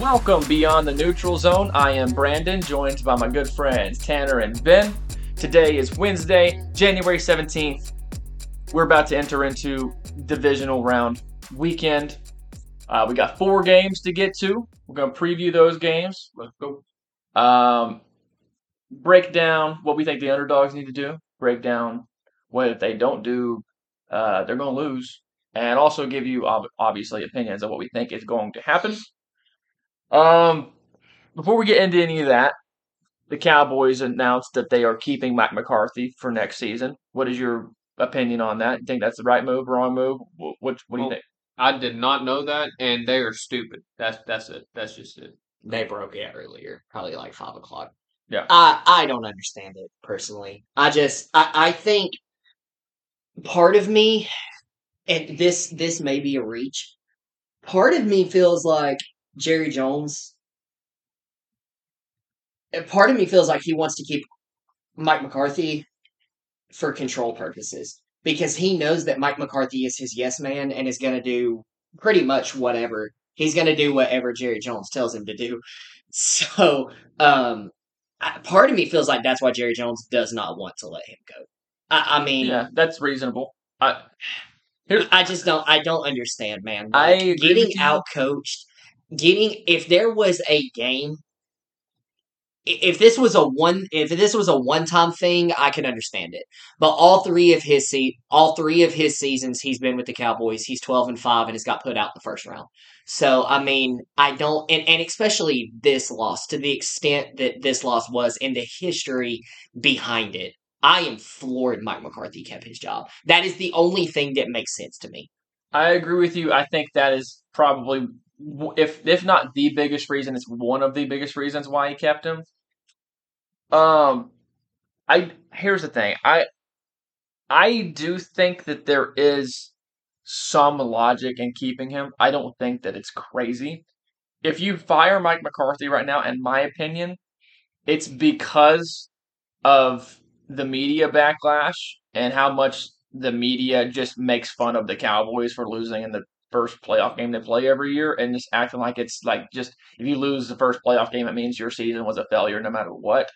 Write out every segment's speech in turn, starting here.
Welcome beyond the neutral zone. I am Brandon, joined by my good friends Tanner and Ben. Today is Wednesday, January 17th. We're about to enter into divisional round weekend. Uh, we got four games to get to. We're going to preview those games. Let's go. Um, break down what we think the underdogs need to do. Break down what if they don't do, uh, they're going to lose. And also give you ob- obviously opinions of what we think is going to happen. Um, before we get into any of that, the Cowboys announced that they are keeping Mike McCarthy for next season. What is your opinion on that? You think that's the right move, wrong move? What what, what do you think? I did not know that, and they are stupid. That's that's it. That's just it. They broke it earlier, probably like five o'clock. Yeah. I I don't understand it personally. I just I, I think part of me and this this may be a reach. Part of me feels like Jerry Jones and part of me feels like he wants to keep Mike McCarthy for control purposes because he knows that Mike McCarthy is his yes man and is going to do pretty much whatever. He's going to do whatever Jerry Jones tells him to do. So, um, part of me feels like that's why Jerry Jones does not want to let him go. I, I mean, Yeah, that's reasonable. I I just don't. I don't understand, man. I Like, agree getting out coached, getting if there was a game, if this was a one, if this was a one time thing, I can understand it. But all three of his se- all three of his seasons, he's been with the Cowboys. He's twelve and five, and has got put out in the first round. So I mean, I don't, and, and especially this loss to the extent that this loss was in the history behind it. I am floored Mike McCarthy kept his job. That is the only thing that makes sense to me. I agree with you. I think that is probably if if not the biggest reason, it's one of the biggest reasons why he kept him. Um, I here's the thing. I I do think that there is some logic in keeping him. I don't think that it's crazy. If you fire Mike McCarthy right now, in my opinion, it's because of the media backlash and how much the media just makes fun of the Cowboys for losing in the first playoff game they play every year and just acting like it's like just if you lose the first playoff game, it means your season was a failure no matter what.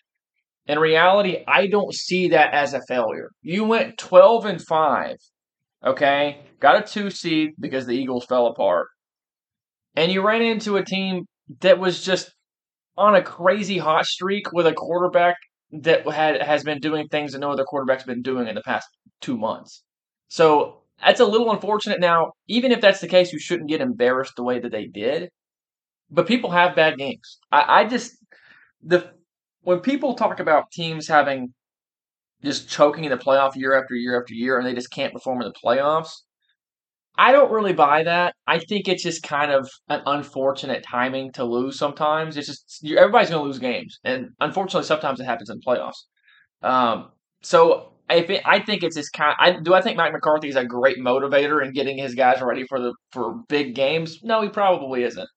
In reality, I don't see that as a failure. You went 12 and 5, okay? Got a two seed because the Eagles fell apart. And you ran into a team that was just on a crazy hot streak with a quarterback that had has been doing things that no other quarterback's been doing in the past two months. So that's a little unfortunate. Now, even if that's the case, you shouldn't get embarrassed the way that they did. But people have bad games. I, I just the when people talk about teams having just choking in the playoff year after year after year and they just can't perform in the playoffs, I don't really buy that. I think it's just kind of an unfortunate timing to lose sometimes. It's just everybody's going to lose games, and unfortunately, sometimes it happens in playoffs. Um, so if it, I think it's his kind, I do I think Mike McCarthy is a great motivator in getting his guys ready for the for big games. No, he probably isn't.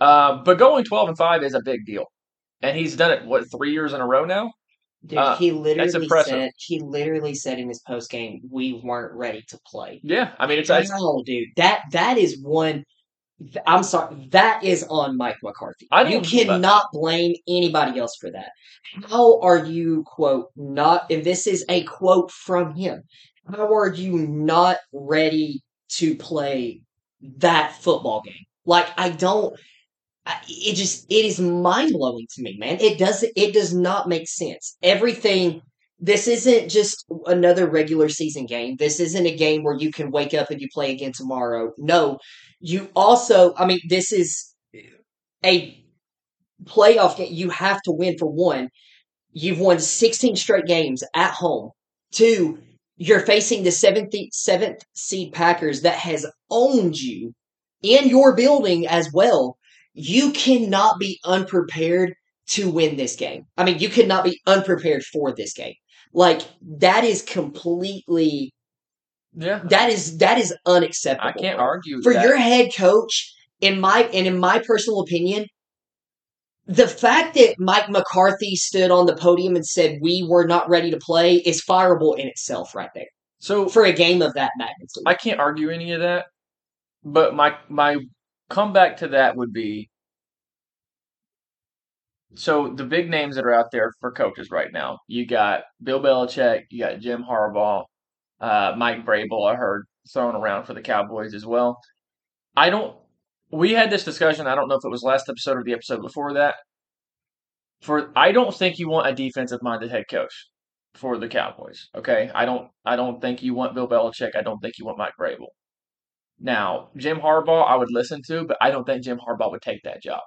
Um, but going twelve and five is a big deal, and he's done it what three years in a row now. Dude, Uh, he literally said he literally said in his post game, "We weren't ready to play." Yeah, I mean it's, No, dude, that that is one. I'm sorry, that is on Mike McCarthy. You cannot blame anybody else for that. How are you quote not? And this is a quote from him. How are you not ready to play that football game? Like I don't. I- It just it is mind blowing to me, man. It does it does not make sense. Everything. This isn't just another regular season game. This isn't a game where you can wake up and you play again tomorrow. No, you also. I mean, this is a playoff game. You have to win for one. You've won 16 straight games at home. Two, you're facing the seventh seventh seed Packers that has owned you in your building as well. You cannot be unprepared to win this game. I mean, you cannot be unprepared for this game. Like that is completely yeah. that is that is unacceptable. I can't argue For that. your head coach, in my and in my personal opinion, the fact that Mike McCarthy stood on the podium and said we were not ready to play is fireable in itself, right there. so For a game of that magnitude, I can't argue any of that. But my my comeback to that would be so the big names that are out there for coaches right now, you got Bill Belichick, you got Jim Harbaugh, uh, Mike Vrabel. I heard thrown around for the Cowboys as well. I don't. We had this discussion. I don't know if it was last episode or the episode before that. For I don't think you want a defensive minded head coach for the Cowboys. Okay, I don't. I don't think you want Bill Belichick. I don't think you want Mike Vrabel. Now, Jim Harbaugh, I would listen to, but I don't think Jim Harbaugh would take that job.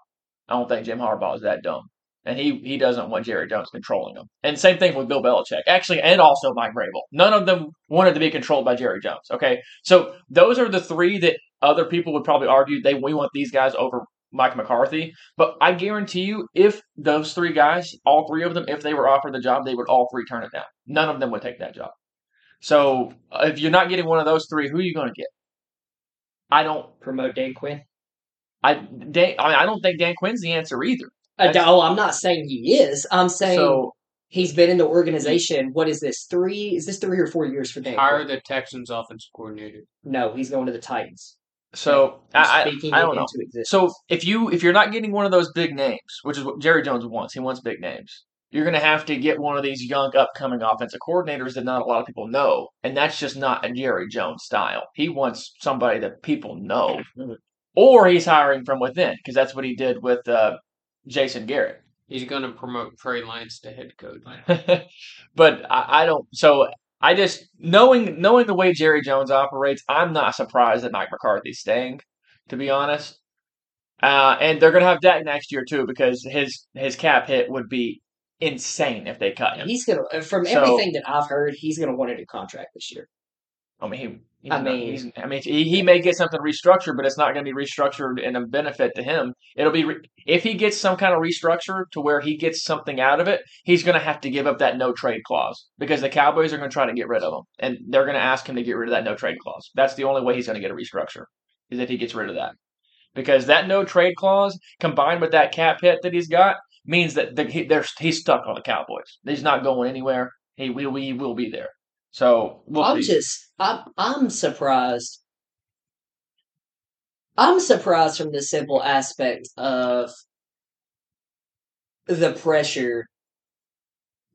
I don't think Jim Harbaugh is that dumb. And he, he doesn't want Jerry Jones controlling him. And same thing with Bill Belichick, actually, and also Mike Vrabel. None of them wanted to be controlled by Jerry Jones. Okay, so those are the three that other people would probably argue they we want these guys over Mike McCarthy. But I guarantee you, if those three guys, all three of them, if they were offered the job, they would all three turn it down. None of them would take that job. So if you're not getting one of those three, who are you going to get? I don't. Promote Dan Quinn. I Dan, I, mean, I don't think Dan Quinn's the answer either. Uh, oh, I'm not saying he is. I'm saying So he's been in the organization. What is this? Three? Is this three or four years for Dan? Hire the Texans offensive coordinator. No, he's going to the Titans. so I, I, speaking I don't know. into existence. So if you if you're not getting one of those big names, which is what Jerry Jones wants, he wants big names. You're going to have to get one of these young upcoming offensive coordinators that not a lot of people know, and that's just not a Jerry Jones style. He wants somebody that people know, or he's hiring from within because that's what he did with uh, Jason Garrett. He's going to promote Trey Lance to head coach. but I, I don't. So I just knowing knowing the way Jerry Jones operates, I'm not surprised that Mike McCarthy's staying. To be honest, uh, and they're going to have Dak next year too because his his cap hit would be insane if they cut him. he's gonna. From So- everything that I've heard, he's gonna want a new contract this year. I mean, he. I mean- I mean, he, he may get something restructured, but it's not going to be restructured in a benefit to him. It'll be re- if he gets some kind of restructure to where he gets something out of it, he's going to have to give up that no trade clause because the Cowboys are going to try to get rid of him, and they're going to ask him to get rid of that no trade clause. That's the only way he's going to get a restructure is if he gets rid of that, because that no trade clause combined with that cap hit that he's got means that the, he, they're, he's stuck on the Cowboys. He's not going anywhere. He will he will be there. So we'll I'm see. just. I'm. I'm surprised. I'm surprised from the simple aspect of the pressure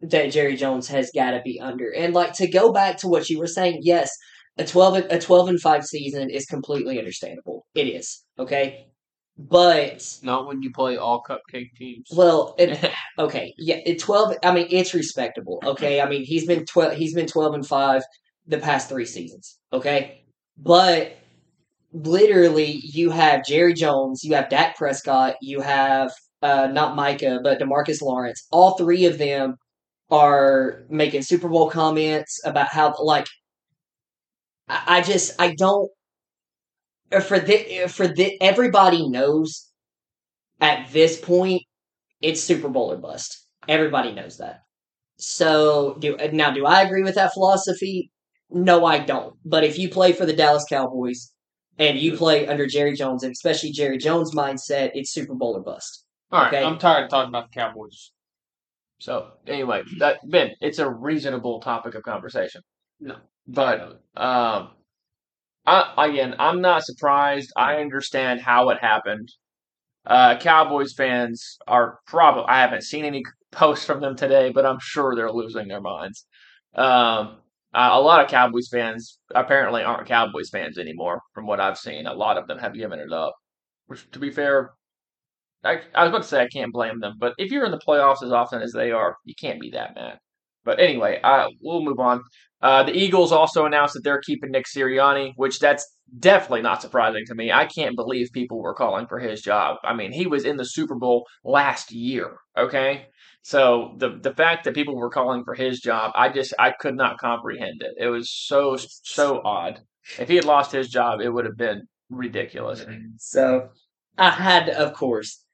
that Jerry Jones has got to be under. And like to go back to what you were saying, yes, a 12 a 12 and 5 season is completely understandable. It is. Okay? But Not when you play all cupcake teams. well, it, okay, yeah, it 12 I mean it's respectable. Okay? I mean, he's been 12 he's been 12 and 5 the past 3 seasons. Okay? But literally you have Jerry Jones, you have Dak Prescott, you have uh, not Micah, but Demarcus Lawrence. All three of them are making Super Bowl comments about how like I, just I don't for the for the everybody knows at this point it's Super Bowl or bust. Everybody knows that. So do now do I agree with that philosophy? No, I don't. But if you play for the Dallas Cowboys and you play under Jerry Jones, and especially Jerry Jones' mindset, it's Super Bowl or bust. All right, okay. I'm tired of talking about the Cowboys. So anyway, that Ben, it's a reasonable topic of conversation. No. But um, I again, I'm not surprised. I understand how it happened. Uh, Cowboys fans are probably. I haven't seen any posts from them today, but I'm sure they're losing their minds. Um, uh, a lot of Cowboys fans apparently aren't Cowboys fans anymore, from what I've seen. A lot of them have given it up. Which, to be fair, I, I was about to say I can't blame them, but if you're in the playoffs as often as they are, you can't be that mad. But anyway, uh, we'll move on. Uh, the Eagles also announced that they're keeping Nick Sirianni, which that's definitely not surprising to me. I can't believe people were calling for his job. I mean, he was in the Super Bowl last year. Okay, so the the fact that people were calling for his job, I just I could not comprehend it. It was so so odd. If he had lost his job, it would have been ridiculous. So I had, of course,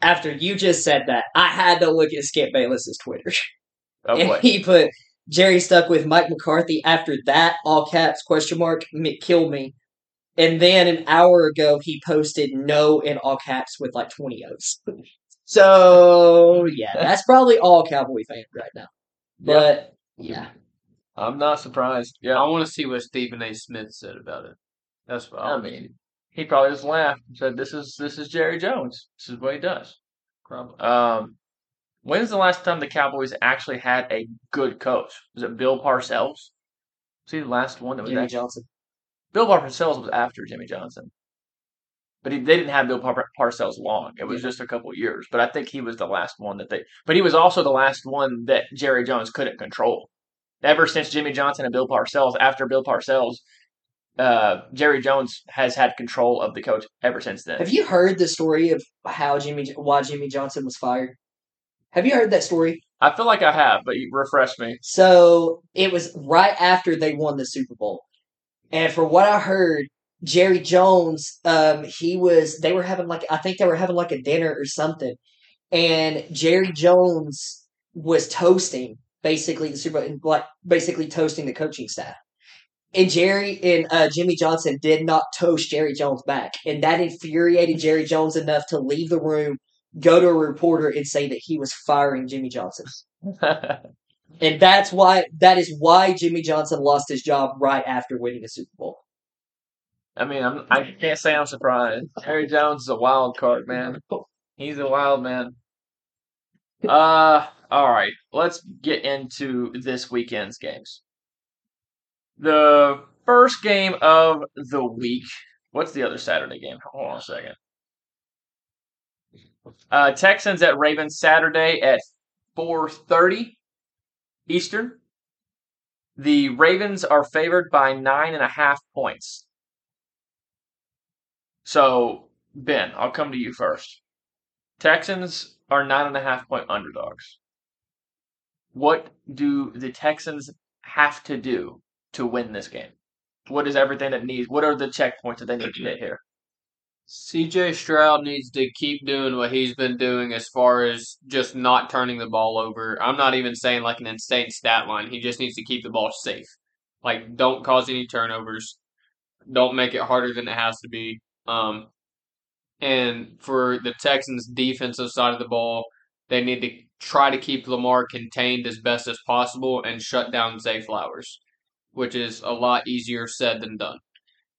after you just said that, I had to look at Skip Bayless's Twitter. Oh and boy. he put Jerry stuck with Mike McCarthy after that, all caps, question mark, m- kill me. And then an hour ago, he posted no in all caps with like 20 O's. So, yeah, that's probably all Cowboy fans right now. But, yeah. I'm not surprised. Yeah. I want to see what Stephen A. Smith said about it. That's what I I mean, he probably just laughed and said, "This is this is Jerry Jones. This is what he does." probably. Um, When's the last time the Cowboys actually had a good coach? Was it Bill Parcells? See the last one that was Jimmy actually? Johnson. Bill Parcells was after Jimmy Johnson, but he, they didn't have Bill Par- Parcells long. It was Yeah. just a couple of years. But I think he was the last one that they. But he was also the last one that Jerry Jones couldn't control. Ever since Jimmy Johnson and Bill Parcells, after Bill Parcells, uh, Jerry Jones has had control of the coach ever since then. Have you heard the story of how Jimmy why Jimmy Johnson was fired? Have you heard that story? I feel like I have, but you refresh me. So it was right after they won the Super Bowl. And for what I heard, Jerry Jones, um, he was they were having like I think they were having like a dinner or something. And Jerry Jones was toasting basically the Super Bowl like basically toasting the coaching staff. And Jerry and uh, Jimmy Johnson did not toast Jerry Jones back. And that infuriated Jerry Jones enough to leave the room, go to a reporter and say that he was firing Jimmy Johnson. And that's why that is why Jimmy Johnson lost his job right after winning the Super Bowl. I mean, I'm, I can't say I'm surprised. Jerry Jones is a wild card, man. He's a wild man. Uh, all right. Let's get into this weekend's games. The first game of the week. What's the other Saturday game? Hold on a second. Uh, Texans at Ravens Saturday at 4:30 Eastern. The Ravens are favored by nine and a half points. So, Ben, I'll come to you first. Texans are nine and a half point underdogs. What do the Texans have to do to win this game? What is everything that needs? What are the checkpoints that they need to hit here? CJ Stroud needs to keep doing what he's been doing as far as just not turning the ball over. I'm not even saying like an insane stat line. He just needs to keep the ball safe. Like, don't cause any turnovers. Don't make it harder than it has to be. Um, and for the Texans' defensive side of the ball, they need to try to keep Lamar contained as best as possible and shut down Zay Flowers, which is a lot easier said than done.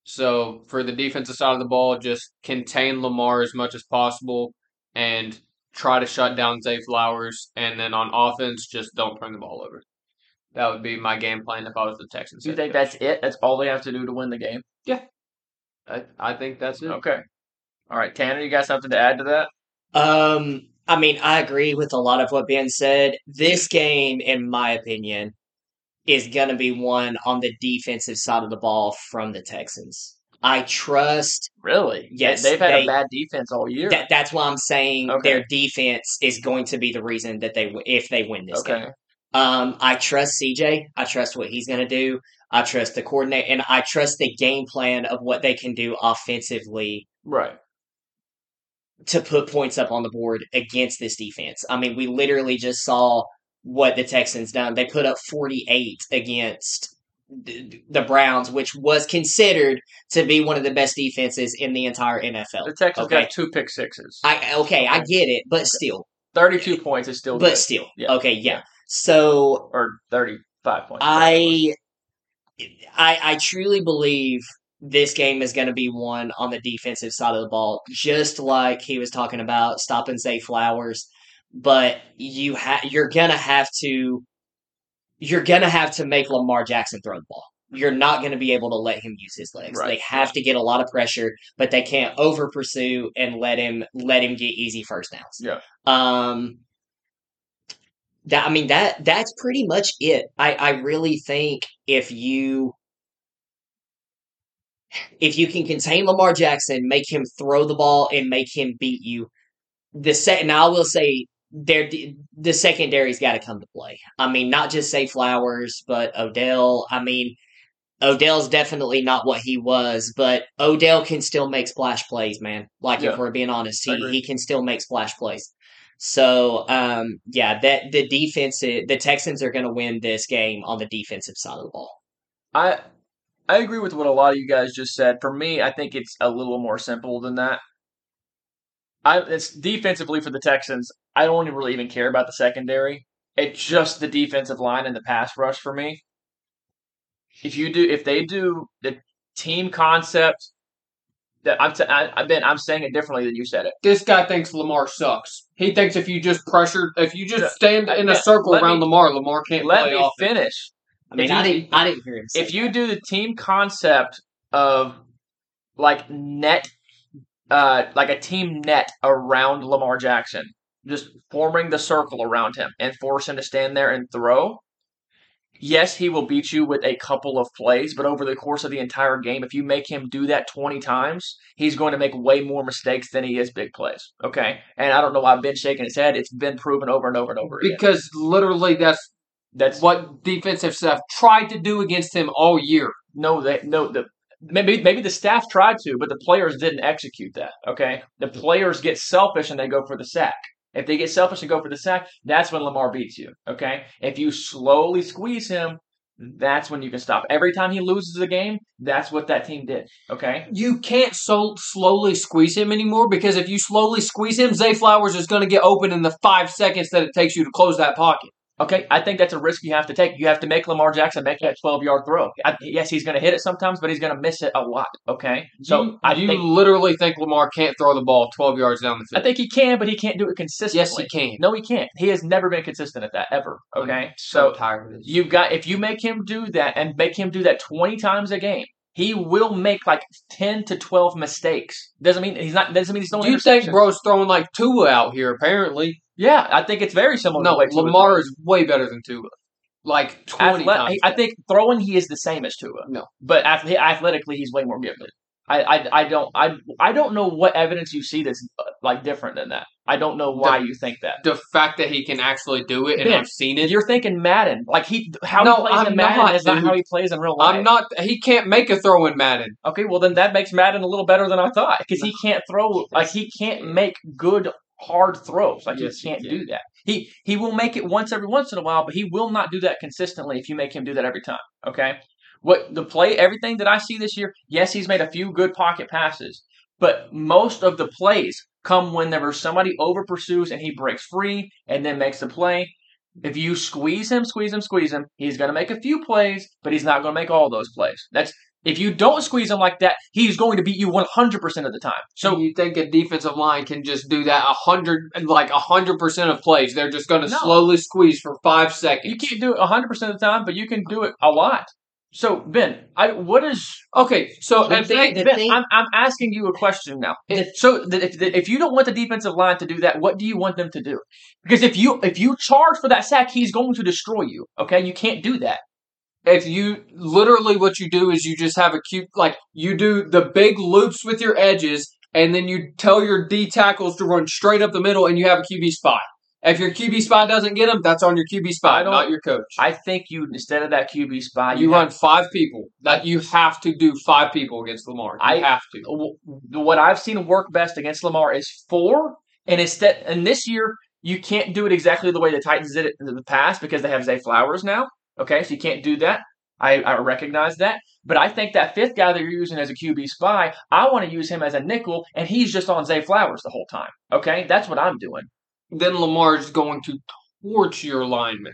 So for the defensive side of the ball, just contain Lamar as much as possible and try to shut down Zay Flowers. And then on offense, just don't turn the ball over. That would be my game plan if I was the Texans. Do you think coach. that's it? That's all they have to do to win the game? Yeah. I, I think that's it. Okay. All right, Tanner, you got something to add to that? Um, I mean, I agree with a lot of what Ben said. This game, in my opinion, is going to be one on the defensive side of the ball from the Texans. I trust Really? Yes, They've had they- a bad defense all year. that. That's why I'm saying Okay. their defense is going to be the reason that they if they win this okay. game. Um, I trust CJ. I trust what he's going to do. I trust the coordinator, and I trust the game plan of what they can do offensively Right. to put points up on the board against this defense. I mean, we literally just saw what the Texans done. They put up 48 against the Browns, which was considered to be one of the best defenses in the entire NFL. The Texans Okay. got two pick sixes. I okay, I get it, but still, 32 points is still but good. still, Yeah. okay, yeah. So Or 35 points. I, I, I truly believe this game is going to be won on the defensive side of the ball, just like he was talking about stopping Zay Flowers. But you ha- you're gonna have to, you're gonna have to make Lamar Jackson throw the ball. You're not going to be able to let him use his legs. Right, They have to get a lot of pressure, but they can't over pursue and let him let him get easy first downs. Yeah. Um, that I mean that that's pretty much it. I I really think if you if you can contain Lamar Jackson, make him throw the ball and make him beat you. The set and I will say there the secondary's got to come to play. I mean, not just Zay Flowers, but Odell. I mean, Odell's definitely not what he was, but Odell can still make splash plays, man. Like Yeah. if we're being honest, he he can still make splash plays. So, um, yeah, that the defense, the Texans are going to win this game on the defensive side of the ball. I I agree with what a lot of you guys just said. For me, I think it's a little more simple than that. I it's defensively for the Texans. I don't really even care about the secondary. It's just the defensive line and the pass rush for me. If you do, if they do the team concept That I'm, t- I, I've been, I'm saying it differently than you said it. This guy thinks Lamar sucks. He thinks if you just pressure, if you just stand in a circle let around me- Lamar, Lamar can't Let play me off. finish. I mean, If you- I didn't. I didn't hear him. Say If you do the team concept of like net, uh, like a team net around Lamar Jackson, just forming the circle around him and force him to stand there and throw. Yes, he will beat you with a couple of plays, but over the course of the entire game, if you make him do that 20 times, he's going to make way more mistakes than he is big plays. Okay? And I don't know why Ben's shaking his head. It's been proven over and over and over again. because literally that's That's what defensive staff tried to do against him all year. no, they no the maybe maybe the staff tried to, but the players didn't execute that. Okay, the players get selfish and they go for the sack. If they get selfish and go for the sack, that's when Lamar beats you. Okay, if you slowly squeeze him, that's when you can stop. Every time he loses a game, that's what that team did. Okay, You can't so slowly squeeze him anymore because if you slowly squeeze him, Zay Flowers is going to get open in the five seconds that it takes you to close that pocket. Okay, I think that's a risk you have to take. You have to make Lamar Jackson make that twelve yard throw. I, yes, he's going to hit it sometimes, but he's going to miss it a lot. Okay, so you, I you think literally think Lamar can't throw the ball 12 yards down the field. I think he can, but he can't do it consistently. yes, he can. No, he can't. He has never been consistent at that ever. Okay, I'm so tired you've got if you make him do that and make him do that twenty times a game, he will make like ten to twelve mistakes. Doesn't mean he's not. Doesn't mean he's throwing you think bro's throwing like two out here? Apparently, Yeah, I think it's very similar. no. the way Lamar is way better than Tua. Like 20 Athle- times. I think throwing he is the same as Tua. No. but ath- athletically he's way more gifted. I, I, I don't I I don't know what evidence you see that's uh, like different than that. I don't know why you think that. the fact that he can actually do it, and Ben, I've seen it. You're thinking Madden, like he how No, he plays I'm in Madden not, is not dude. how he plays in real life. I'm not. He can't make a throw in Madden. Okay, well then that makes Madden a little better than I thought because he can't throw like he can't make good hard throws. Like Yes, he he can't can. do that. He he will make it once every once in a while, but he will not do that consistently if you make him do that every time. Okay, what the play everything that I see this year? Yes, he's made a few good pocket passes, but most of the plays come whenever somebody over pursues and he breaks free and then makes the play. If you squeeze him, squeeze him, squeeze him, he's going to make a few plays, but he's not going to make all those plays. That's if you don't squeeze him like that, he's going to beat you 100% of the time. So So you think a defensive line can just do that a hundred, like a hundred percent of plays? They're just going to No. slowly squeeze for five seconds. you can't do it 100% of the time, but you can do it a lot. So Ben, I what is Okay, so The and thing- think- the Ben, thing- I'm, I'm asking you a question now. The- so that if, if you don't want the defensive line to do that, what do you want them to do? Because if you if you charge for that sack, he's going to destroy you. Okay, you can't do that. If you literally what you do is you just have a cute like you do the big loops with your edges, and then you tell your D tackles to run straight up the middle, and you have a QB spy. If your QB spy doesn't get them, that's on your QB don't- not your coach. I think you instead of that QB spy, you have run five people. That you have to do five people against Lamar. You I- have to. what I've seen work best against Lamar is four, and instead, and this year you can't do it exactly the way the Titans did it in the past because they have Zay Flowers now. Okay, so you can't do that. I, I recognize that, but I think that fifth guy that you're using as a QB spy, I want to use him as a nickel, and he's just on Zay Flowers the whole time. Okay, that's what I'm doing. Then Lamar is going to torch your lineman,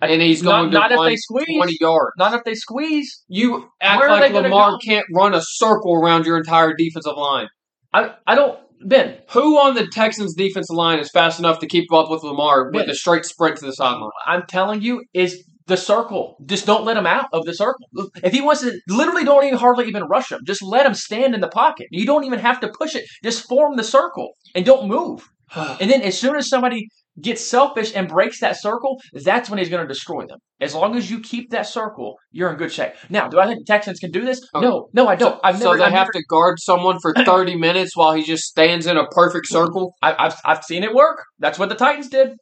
and he's Not- going not to if run they squeeze. twenty yards. Not if they squeeze. You act Where like Lamar can't run a circle around your entire defensive line. I I don't Ben. Who on the Texans' defensive line is fast enough to keep up with Lamar with a straight sprint to the sideline? I'm telling you is the circle. Just don't let him out of the circle. If he wants to, literally don't even hardly even rush him. Just let him stand in the pocket. You don't even have to push it. Just form the circle and don't move. And then as soon as somebody gets selfish and breaks that circle, that's when he's going to destroy them. As long as you keep that circle, you're in good shape. Now, do I think the Texans can do this? Okay. No, no, I don't. I've so never. they I've have never- to guard someone for 30 minutes while he just stands in a perfect circle. I, I've I've seen it work. That's what the Titans did.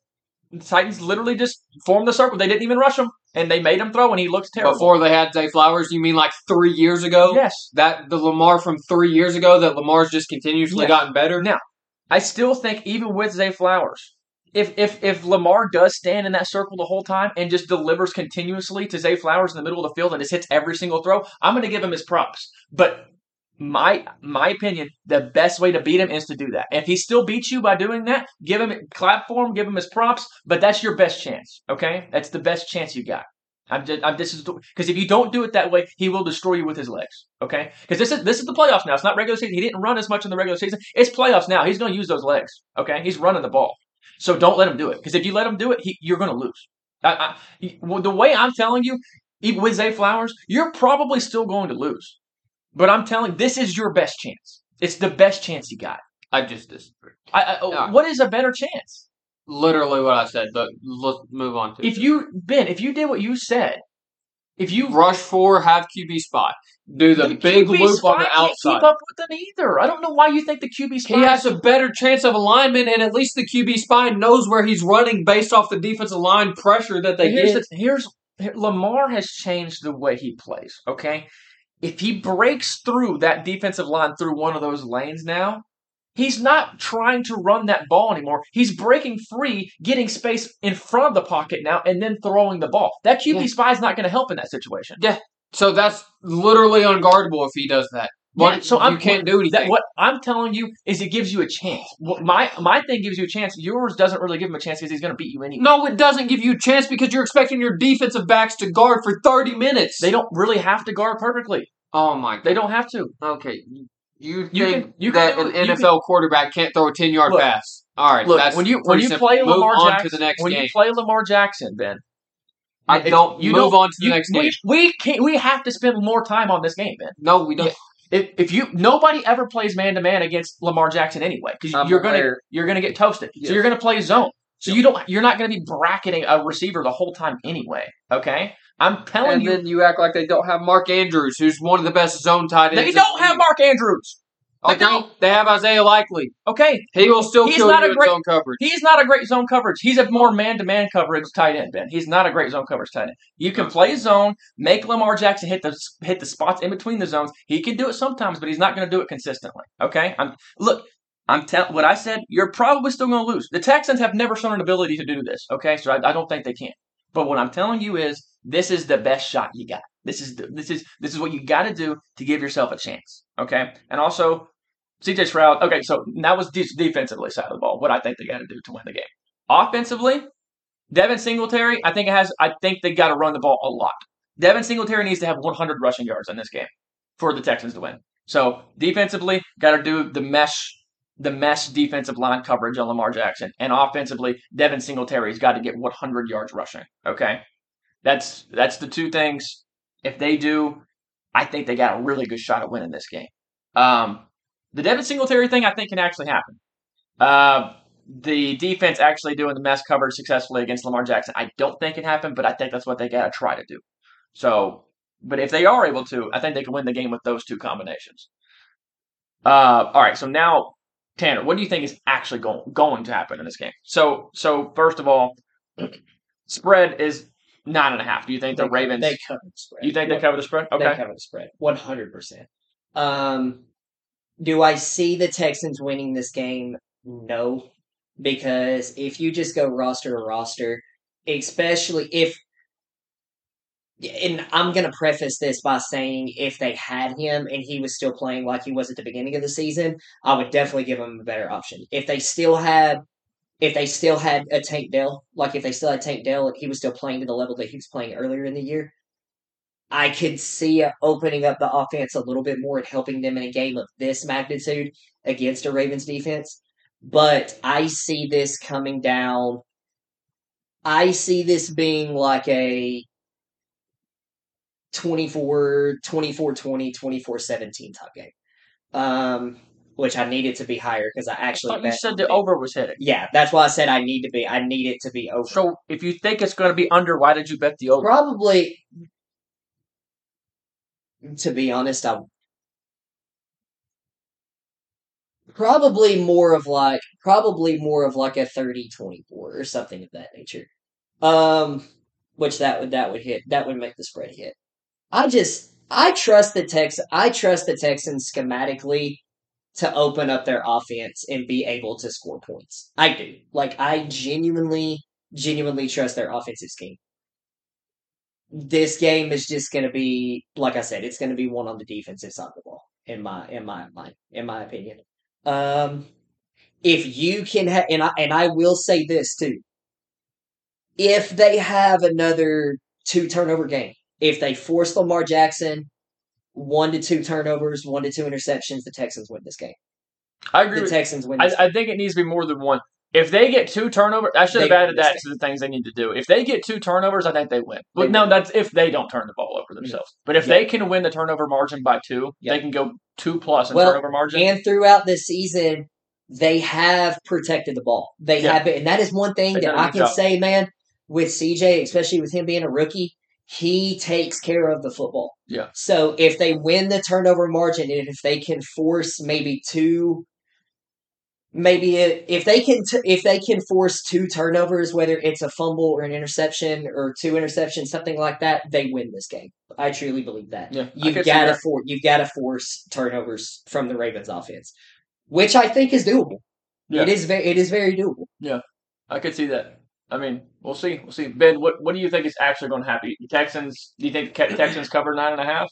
The Titans literally just formed the circle. They didn't even rush him, and they made him throw, and he looks terrible. Before they had Zay Flowers, you mean like three years ago? yes, That the Lamar from three years ago that Lamar's just continuously Yeah. gotten better? Now, I still think even with Zay Flowers, if if if Lamar does stand in that circle the whole time and just delivers continuously to Zay Flowers in the middle of the field and just hits every single throw, I'm going to give him his props. But my my opinion, the best way to beat him is to do that. If he still beats you by doing that, give him clap for him, give him his props. But that's your best chance. Okay, that's the best chance you got. I'm just, I'm, this is because if you don't do it that way, he will destroy you with his legs. Okay, because this is this is the playoffs now. It's not regular season. He didn't run as much in the regular season. It's playoffs now. He's going to use those legs. Okay, he's running the ball. So don't let him do it. Because if you let him do it, he, you're going to lose. I, I, the way I'm telling you, even with Zay Flowers, you're probably still going to lose. But I'm telling, this is your best chance. It's the best chance you got. I just disagree. I, I, oh, Yeah. What is a better chance? Literally what I said, but let's move on to If it. you Ben, if you did what you said, if you rush four, have QB spot, do the, big QB loop on the can't outside. Keep up with them either. I don't know why you think the QB spot. He has a better chance of alignment, and at least the QB spine knows where he's running based off the defensive line pressure that they here's get. the, here's Lamar has changed the way he plays. Okay, if he breaks through that defensive line through one of those lanes now, he's not trying to run that ball anymore. He's breaking free, getting space in front of the pocket now, and then throwing the ball. That QB Yeah. spy is not going to help in that situation. Yeah. So that's literally unguardable if he does that. Yeah, so I'm- can't do anything. That, what I'm telling you is it gives you a chance. What my my thing gives you a chance. Yours doesn't really give him a chance because he's going to beat you anyway. no, it doesn't give you a chance because you're expecting your defensive backs to guard for 30 minutes. They don't really have to guard perfectly. Oh my god. They don't have to. Okay. You You think can- you that do an NFL quarterback can't throw a 10 yard pass? All right. Look, that's when you when you simple. play Move Lamar on Jackson, to the next when game. you play Lamar Jackson, Ben, I don't you move don't- on to the you- next we, game. We can't. We have to spend more time on this game, Ben. No, we don't. Yeah. If, if you nobody ever plays man to man against Lamar Jackson anyway, because you're gonna aware. you're gonna get toasted. Yes. So you're gonna play zone. So you don't you're not gonna be bracketing a receiver the whole time anyway. Okay, I'm telling And you, then you act like they don't have Mark Andrews, who's one of the best zone tight ends. they don't have. Mark Andrews. They Okay, don't. They have Isaiah Likely. Okay, He will still He's kill not you a great- zone coverage. He's not a great zone coverage. He's a more man to man coverage tight end, Ben. He's not a great zone coverage tight end. You can play zone, make Lamar Jackson hit the hit the spots in between the zones. He can do it sometimes, but he's not going to do it consistently. Okay, I'm look. I'm telling what I said. You're probably still going to lose. The Texans have never shown an ability to do this. Okay, so I, I don't think they can. But what I'm telling you is, this is the best shot you got. This is the, this is this is what you got to do to give yourself a chance. Okay, and also CJ Stroud. Okay, so that was de- defensively side of the ball. What I think they got to do to win the game. Offensively, Devin Singletary. I think it has. I think they got to run the ball a lot. Devin Singletary needs to have 100 rushing yards in this game for the Texans to win. So defensively, got to do the mesh, the mesh defensive line coverage on Lamar Jackson, and offensively, Devin Singletary's got to get 100 yards rushing. Okay, that's that's the two things. If they do, I think they got a really good shot at winning this game. Um, the Devin Singletary thing, I think, can actually happen. Uh, the defense actually doing the mess coverage successfully against Lamar Jackson, I don't think it happened, but I think that's what they got to try to do. So, but if they are able to, I think they can win the game with those two combinations. Uh, all right, so now Tanner, what do you think is actually going going to happen in this game? So, so first of all, spread is nine and a half. Do you think the They- Ravens? They cover the spread. you think they cover the spread? Okay. They cover the spread. One hundred percent. Um, do I see the Texans winning this game? No, because if you just go roster to roster, especially if, and I'm gonna preface this by saying if they had him and he was still playing like he was at the beginning of the season, I would definitely give him a better option. If they still had. If they still had a Tank Dell, like if they still had Tank Dell and he was still playing to the level that he was playing earlier in the year, I could see opening up the offense a little bit more and helping them in a game of this magnitude against a Ravens defense. But I see this coming down. I see this being like a 24 24 20 24 17 type game. Um, which I needed to be higher because I actually thought you said the over was hitting. Yeah, that's why I said I need to be. I need it to be over. So if you think it's going to be under, why did you bet the over? Probably, to be honest, I probably more of like probably more of like a 30-24 or something of that nature. Um, which that would that would hit that would make the spread hit. I just I trust the Tex I trust the Texans schematically to open up their offense and be able to score points. I do. Like I genuinely genuinely trust their offensive scheme this game is just going to be like I said, it's going to be one on the defensive side of the ball in my in my mind in my opinion. Um, if you can ha- and I and I will say this too. If they have another two turnover game. If they force Lamar Jackson one to two turnovers, one to two interceptions, the Texans win this game. I agree. The With, Texans win. I, game. I think it needs to be more than one. If they get two turnovers, I should have added that game. to the things they need to do. If they get two turnovers, I think they win. But They no, win. that's if they don't turn the ball over themselves. But if Yeah. they can win the turnover margin by two, Yeah. they can go two plus in Well, turnover margin. and throughout this season, they have protected the ball. They Yeah. have been, and that is one thing They've that I can job. say, man, with CJ, especially with him being a rookie, he takes care of the football. Yeah. So if they win the turnover margin, and if they can force maybe two, maybe if if they can t- if they can force two turnovers, whether it's a fumble or an interception or two interceptions, something like that, they win this game. I truly believe that. yeah, You've got to for you've got to force turnovers from the Ravens offense, which I think is doable. Yeah. It is very it is very doable. Yeah i could see that. I mean, we'll see. We'll see. Ben, what what do you think is actually going to happen? The Texans? Do you think the Texans cover nine and a half?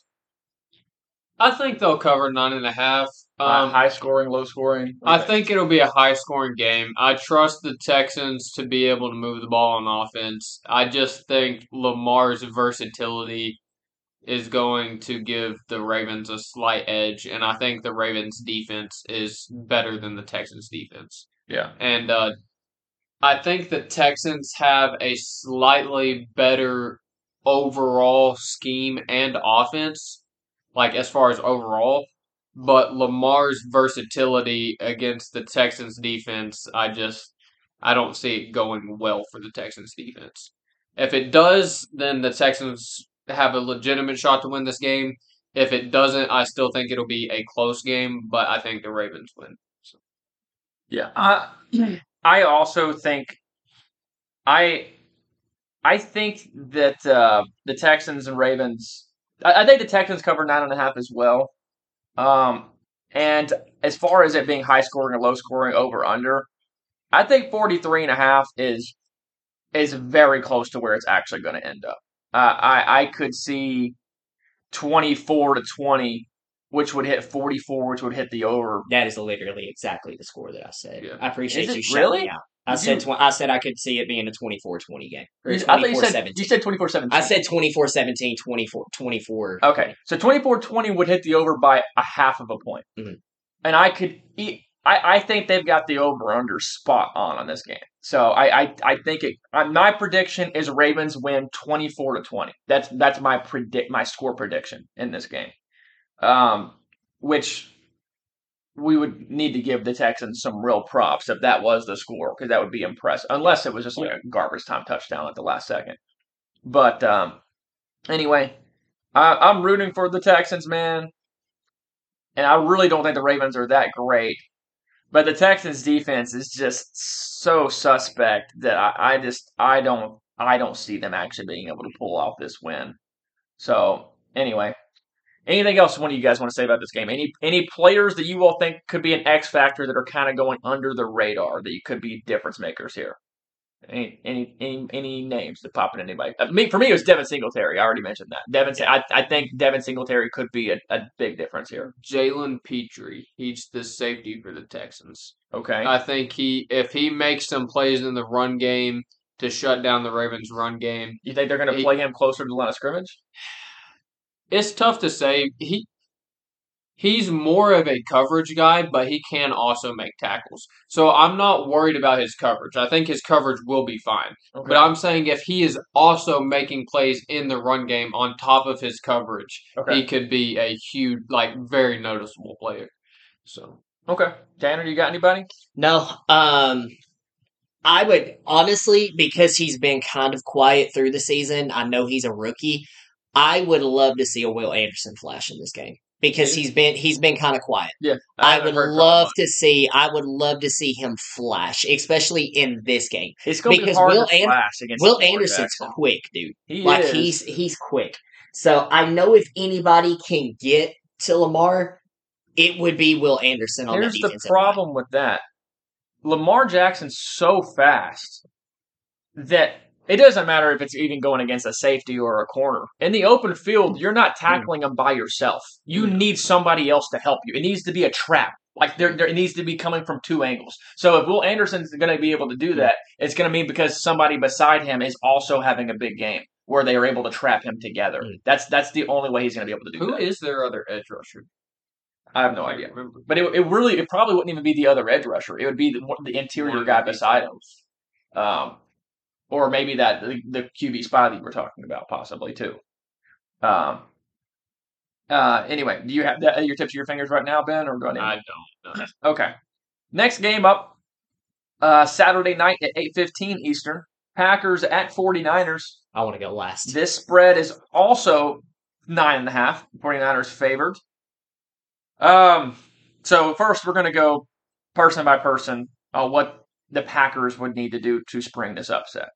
I think they'll cover nine and a half. Uh, Um, high scoring, low scoring. I you think it'll be a high scoring game. I trust the Texans to be able to move the ball on offense. I just think Lamar's versatility is going to give the Ravens a slight edge, and I think the Ravens defense is better than the Texans defense. Yeah. And uh, I think the Texans have a slightly better overall scheme and offense, like as far as overall. But Lamar's versatility against the Texans defense, I just I don't see it going well for the Texans defense. If it does, then the Texans have a legitimate shot to win this game. If it doesn't, I still think it'll be a close game, but I think the Ravens win. Yeah. I I also think I I think that uh, the Texans and Ravens I, I think the Texans cover nine and a half as well. Um and as far as it being high scoring or low scoring over under, I think 43 and a half is is very close to where it's actually going to end up. Uh, I I could see 24 to 20 which would hit 44 which would hit the over That is literally exactly the score that I said. Yeah. I appreciate you shouting really? me out. I Did said you- tw- I said I could see it being a 24-20 game. Or I thought you 24-17. said you said 24 17. I said 24-17, 24 24. Okay, so 24-20 would hit the over by a half of a point. Mhm. And I could eat. I, I think they've got the over under spot on on this game. So I I, I think it. Uh, my prediction is Ravens win twenty four to twenty. That's that's my predict my score prediction in this game. Um, which we would need to give the Texans some real props if that was the score because that would be impressive. Unless it was just like a garbage time touchdown at the last second. But um, anyway, I, I'm rooting for the Texans, man. And I really don't think the Ravens are that great. But the Texans defense is just so suspect that I, I just I don't I don't see them actually being able to pull off this win. So anyway, anything else one of you guys want to say about this game? Any any players that you all think could be an X factor that are kind of going under the radar that you could be difference makers here? Any any any any names that pop in anybody? Uh, me for me it was Devin Singletary. I already mentioned that. Devin, I I think Devin Singletary could be a, a big difference here. Jalen Pitre, he's the safety for the Texans. Okay. I think he, if he makes some plays in the run game to shut down the Ravens' run game, you think they're going to he- play him closer to the line of scrimmage? It's tough to say. He he's more of a coverage guy, but he can also make tackles. So I'm not worried about his coverage. I think his coverage will be fine. Okay. But I'm saying if he is also making plays in the run game on top of his coverage, okay. he could be a huge, like very noticeable player. So Okay. Tanner, you got anybody? No, um, I would honestly because he's been kind of quiet through the season. I know he's a rookie. I would love to see a Will Anderson flash in this game because he's been he's been kind of quiet. Yeah. I, haven't would love to see. I would love to see him flash, especially in this game. It's going to be because hard Will An- Will Anderson's quick, dude. He like is. he's he's quick. So I know if anybody can get to Lamar, it would be Will Anderson on Here's that the defensive line. problem with that. Lamar Jackson's so fast that it doesn't matter if it's even going against a safety or a corner. In the open field, you're not hmm. tackling them by yourself. You hmm. need somebody else to help you. It needs to be a trap. Like there, there needs to be coming from two angles. So if Will Anderson's going to be able to do hmm. that, it's going to mean because somebody beside him is also having a big game. where they are able to trap him together. That's that's the only way he's going to be able to do Who that. is their other edge rusher? I have no I idea. remember. But it, it really it probably wouldn't even be the other edge rusher. It would be the, the interior guy beside him. Um, or maybe that the, the QB spy that you were talking about, possibly too. Um. Uh. Anyway, do you have that at your tips of your fingers right now, Ben, or going? I don't know. Okay. Next game up, uh, Saturday night at eight fifteen Eastern. Packers at 49ers. I want to go last. This spread is also nine and a half. 49ers favored. Um. So first, we're going to go person by person on what the Packers would need to do to spring this upset.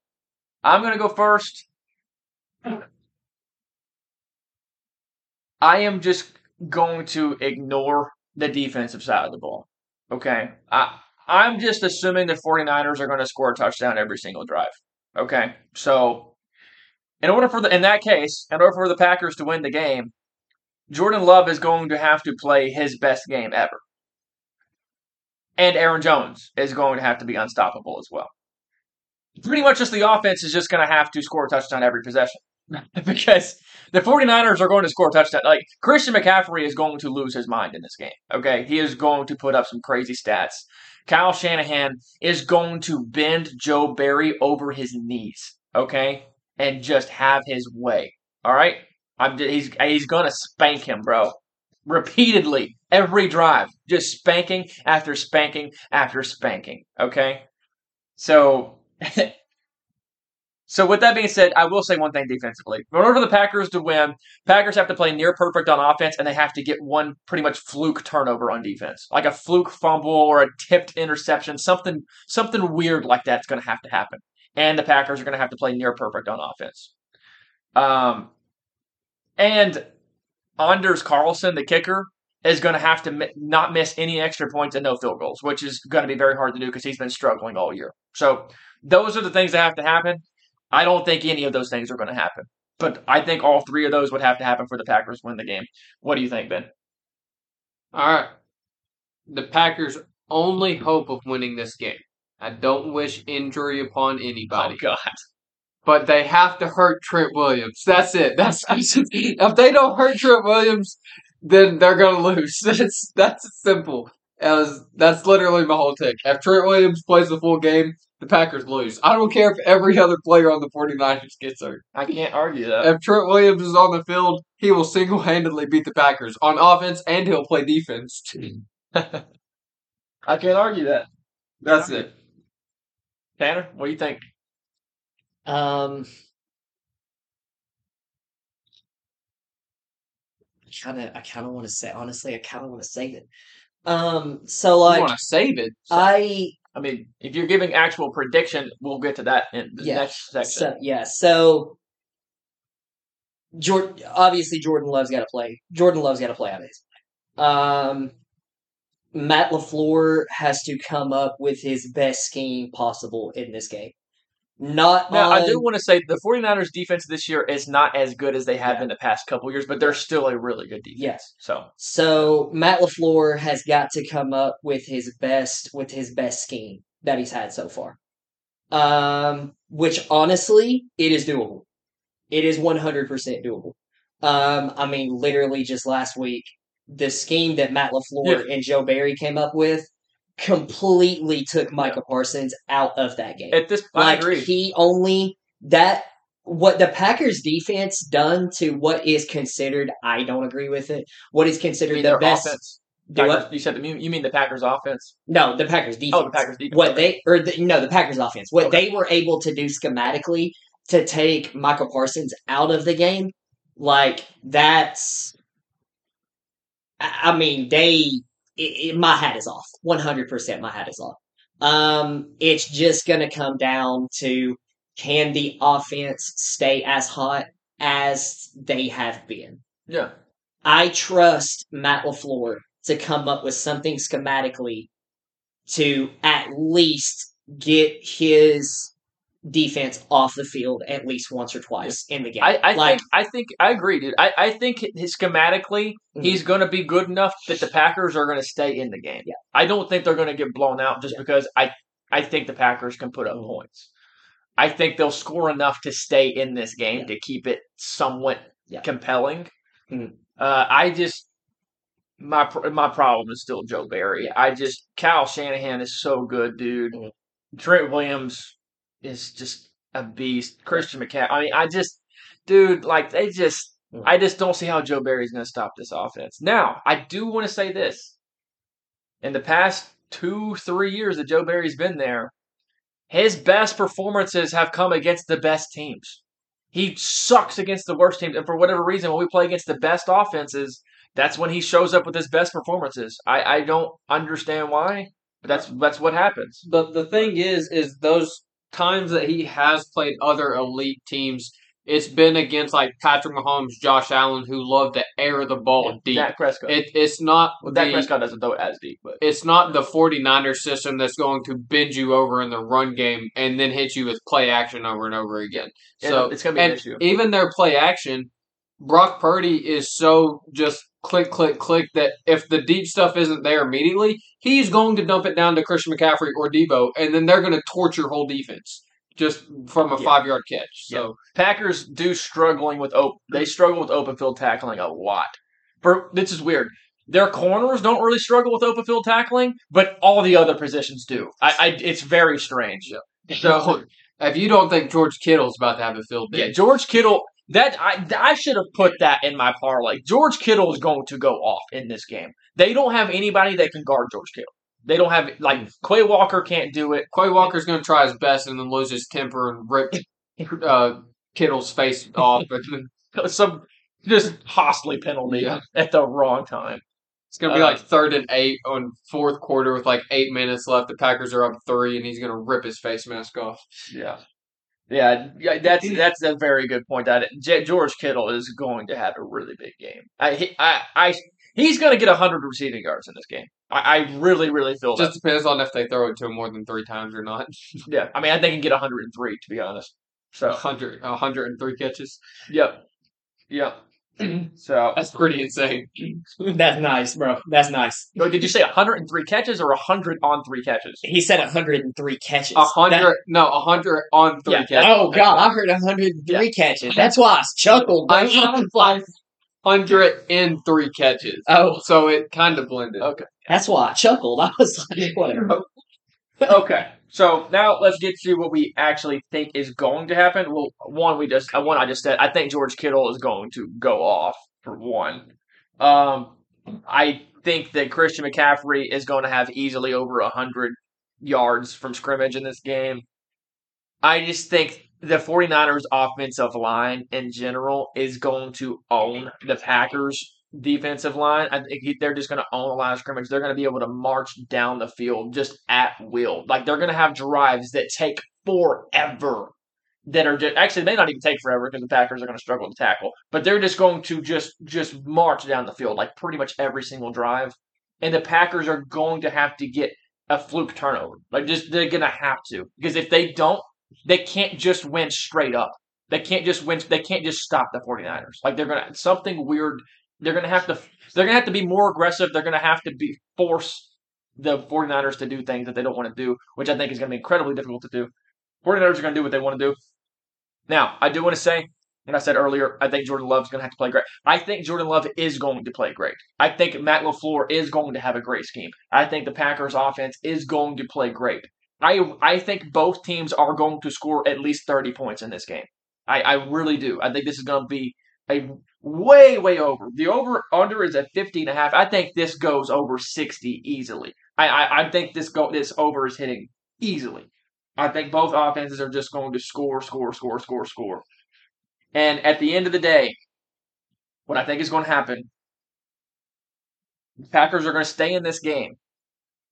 I'm going to go first. I am just going to ignore the defensive side of the ball. Okay. I I'm just assuming the 49ers are going to score a touchdown every single drive. Okay. So in order for the in that case, in order for the Packers to win the game, Jordan Love is going to have to play his best game ever. And Aaron Jones is going to have to be unstoppable as well. Pretty much just the offense is just going to have to score a touchdown every possession. because the 49ers are going to score a touchdown. Like Christian McCaffrey is going to lose his mind in this game. Okay? He is going to put up some crazy stats. Kyle Shanahan is going to bend Joe Barry over his knees. Okay? And just have his way. All right? I'm he's he's going to spank him, bro. Repeatedly every drive, just spanking after spanking after spanking, okay? So So with that being said, I will say one thing defensively. In order for the Packers to win, Packers have to play near perfect on offense, and they have to get one pretty much fluke turnover on defense, like a fluke fumble or a tipped interception, something something weird like that's going to have to happen. And the Packers are going to have to play near perfect on offense. Um, and Anders Carlson, the kicker, is going to have to mi- not miss any extra points and no field goals, which is going to be very hard to do because he's been struggling all year. So those are the things that have to happen. I don't think any of those things are going to happen. But I think all three of those would have to happen for the Packers to win the game. What do you think, Ben? All right. The Packers' only hope of winning this game. I don't wish injury upon oh, anybody, God. But they have to hurt Trent Williams. That's it. That's if they don't hurt Trent Williams, then they're gonna lose. That's that's simple. As that's literally my whole take. If Trent Williams plays the full game, the Packers lose. I don't care if every other player on the 49ers gets hurt. I can't argue that. If Trent Williams is on the field, he will single handedly beat the Packers on offense and he'll play defense. I can't argue that. That's it. Tanner, what do you think? Um, kind of, I kind of want to say, honestly, I kind of want to save it. Um, so like, want to save it. I I mean, if you're giving actual prediction, we'll get to that in the Yeah. next section. So yeah, so Jordan obviously Jordan Love's got to play. Jordan Love's got to play out of his. Um, Matt LaFleur has to come up with his best scheme possible in this game. Not Now, I do want to say the 49ers defense this year is not as good as they have Yeah. been the past couple years, but they're still a really good defense. Yes. So, So Matt LaFleur has got to come up with his best with his best scheme that he's had so far. Um, which honestly, it is doable. It is one hundred percent doable. Um, I mean, literally just last week, the scheme that Matt LaFleur and Joe Barry came up with completely took Micah Parsons out of that game at this I like agree. he only that what the Packers defense done to what is considered I don't agree with it. What is considered the best offense? Packers- You said you mean the Packers offense? No, the Packers defense. Oh, the Packers defense. What okay. they or the, no, the Packers offense. What Okay. they were able to do schematically to take Michael Parsons out of the game, like that's. I mean, they. It, it, my hat is off. One hundred percent, my hat is off. Um, it's just going to come down to can the offense stay as hot as they have been. Yeah. I trust Matt LaFleur to come up with something schematically to at least get his defense off the field at least once or twice in the game. I, I like, think I think I agree, dude. I, I think schematically Mhm. he's going to be good enough that the Packers are going to stay in the game. Yeah. I don't think they're going to get blown out just Yeah. because I I think the Packers can put up Mhm. points. I think they'll score enough to stay in this game Yeah. to keep it somewhat compelling. Mhm. Uh, I just my my problem is still Joe Barry. I just Kyle Shanahan is so good, dude. Mhm. Trent Williams is just a beast. Christian McCaffrey. I mean, I just, dude, like they just, Mhm. I just don't see how Joe Barry's going to stop this offense. Now, I do want to say this: in the past two, three years that Joe Barry's been there, his best performances have come against the best teams. He sucks against the worst teams, and for whatever reason, when we play against the best offenses, that's when he shows up with his best performances. I, I don't understand why, but that's that's what happens. But the thing is, is those times that he has played other elite teams, it's been against like Patrick Mahomes, Josh Allen, who love to air the ball deep. Dak Prescott. It, it's not well, Dak the, Prescott doesn't throw it as deep, but it's not the 49ers system that's going to bend you over in the run game and then hit you with play action over and over again. So it's going to be an issue. even their play action, Brock Purdy is so just click, click, click that if the deep stuff isn't there immediately, he's going to dump it down to Christian McCaffrey or Deebo, and then they're going to torture whole defense just from a Yeah. five yard catch. So Packers do struggling with open. They struggle with open field tackling a lot. For this is weird. Their corners don't really struggle with open field tackling, but all the other positions do. I, I it's very strange. so if you don't think George Kittle's about to have a field day, Yeah, George Kittle. That I I should have put that in my parlay. George Kittle is going to go off in this game. They don't have anybody that can guard George Kittle. They don't have like Quay Walker can't do it. Quay Walker's going to try his best and then lose his temper and rip uh, Kittle's face off. Some just hostly penalty Yeah. at the wrong time. It's gonna be Uh, like third and eight on fourth quarter with like eight minutes left. The Packers are up three, and he's gonna rip his face mask off. Yeah. Yeah, yeah, that's that's a very good point. That George Kittle is going to have a really big game. I, he, I, I, he's going to get hundred receiving yards in this game. I, I really, really feel that. Just depends on if they throw it to him more than three times or not. Yeah, I mean, I think he can get hundred and three to be honest. So, 100, 103 catches. yep, yep. Mm-hmm. So, That's pretty insane. That's nice, bro. That's nice. oh, did you say hundred and three catches or hundred on three catches? He said 103 catches. A hundred, no, hundred on three Yeah. catches. Oh god, I heard 103 catches. That's why I chuckled. bro. I sounded like hundred in three catches. oh, So it kind of blended. Okay. that's why I chuckled. I was like, whatever. Okay. So now let's get to what we actually think is going to happen. Well, one we just one I just said. I think George Kittle is going to go off for one. Um, I think that Christian McCaffrey is going to have easily over hundred yards from scrimmage in this game. I just think the 49ers offensive line in general is going to own the Packers defensive line. I think they're just going to own the line of scrimmage. They're going to be able to march down the field just at will. Like they're going to have drives that take forever. That are just actually they may not even take forever because the Packers are going to struggle to tackle. But they're just going to just just march down the field like pretty much every single drive. And the Packers are going to have to get a fluke turnover. Like just they're going to have to because if they don't, they can't just win straight up. They can't just win. They can't just stop the 49ers. Like they're gonna something weird. They're gonna have to. They're gonna have to be more aggressive. They're gonna have to be force the 49ers to do things that they don't want to do, which I think is gonna be incredibly difficult to do. 49ers are gonna do what they want to do. Now, I do want to say, and I said earlier, I think Jordan Love's gonna have to play great. I think Jordan Love is going to play great. I think Matt LaFleur is going to have a great scheme. I think the Packers offense is going to play great. I I think both teams are going to score at least 30 points in this game. I, I really do. I think this is going to be a way, way over. The over under is at 50 and a half. I think this goes over 60 easily. I, I, I think this go this over is hitting easily. I think both offenses are just going to score, score, score, score, score. And at the end of the day, what I think is going to happen, the Packers are going to stay in this game.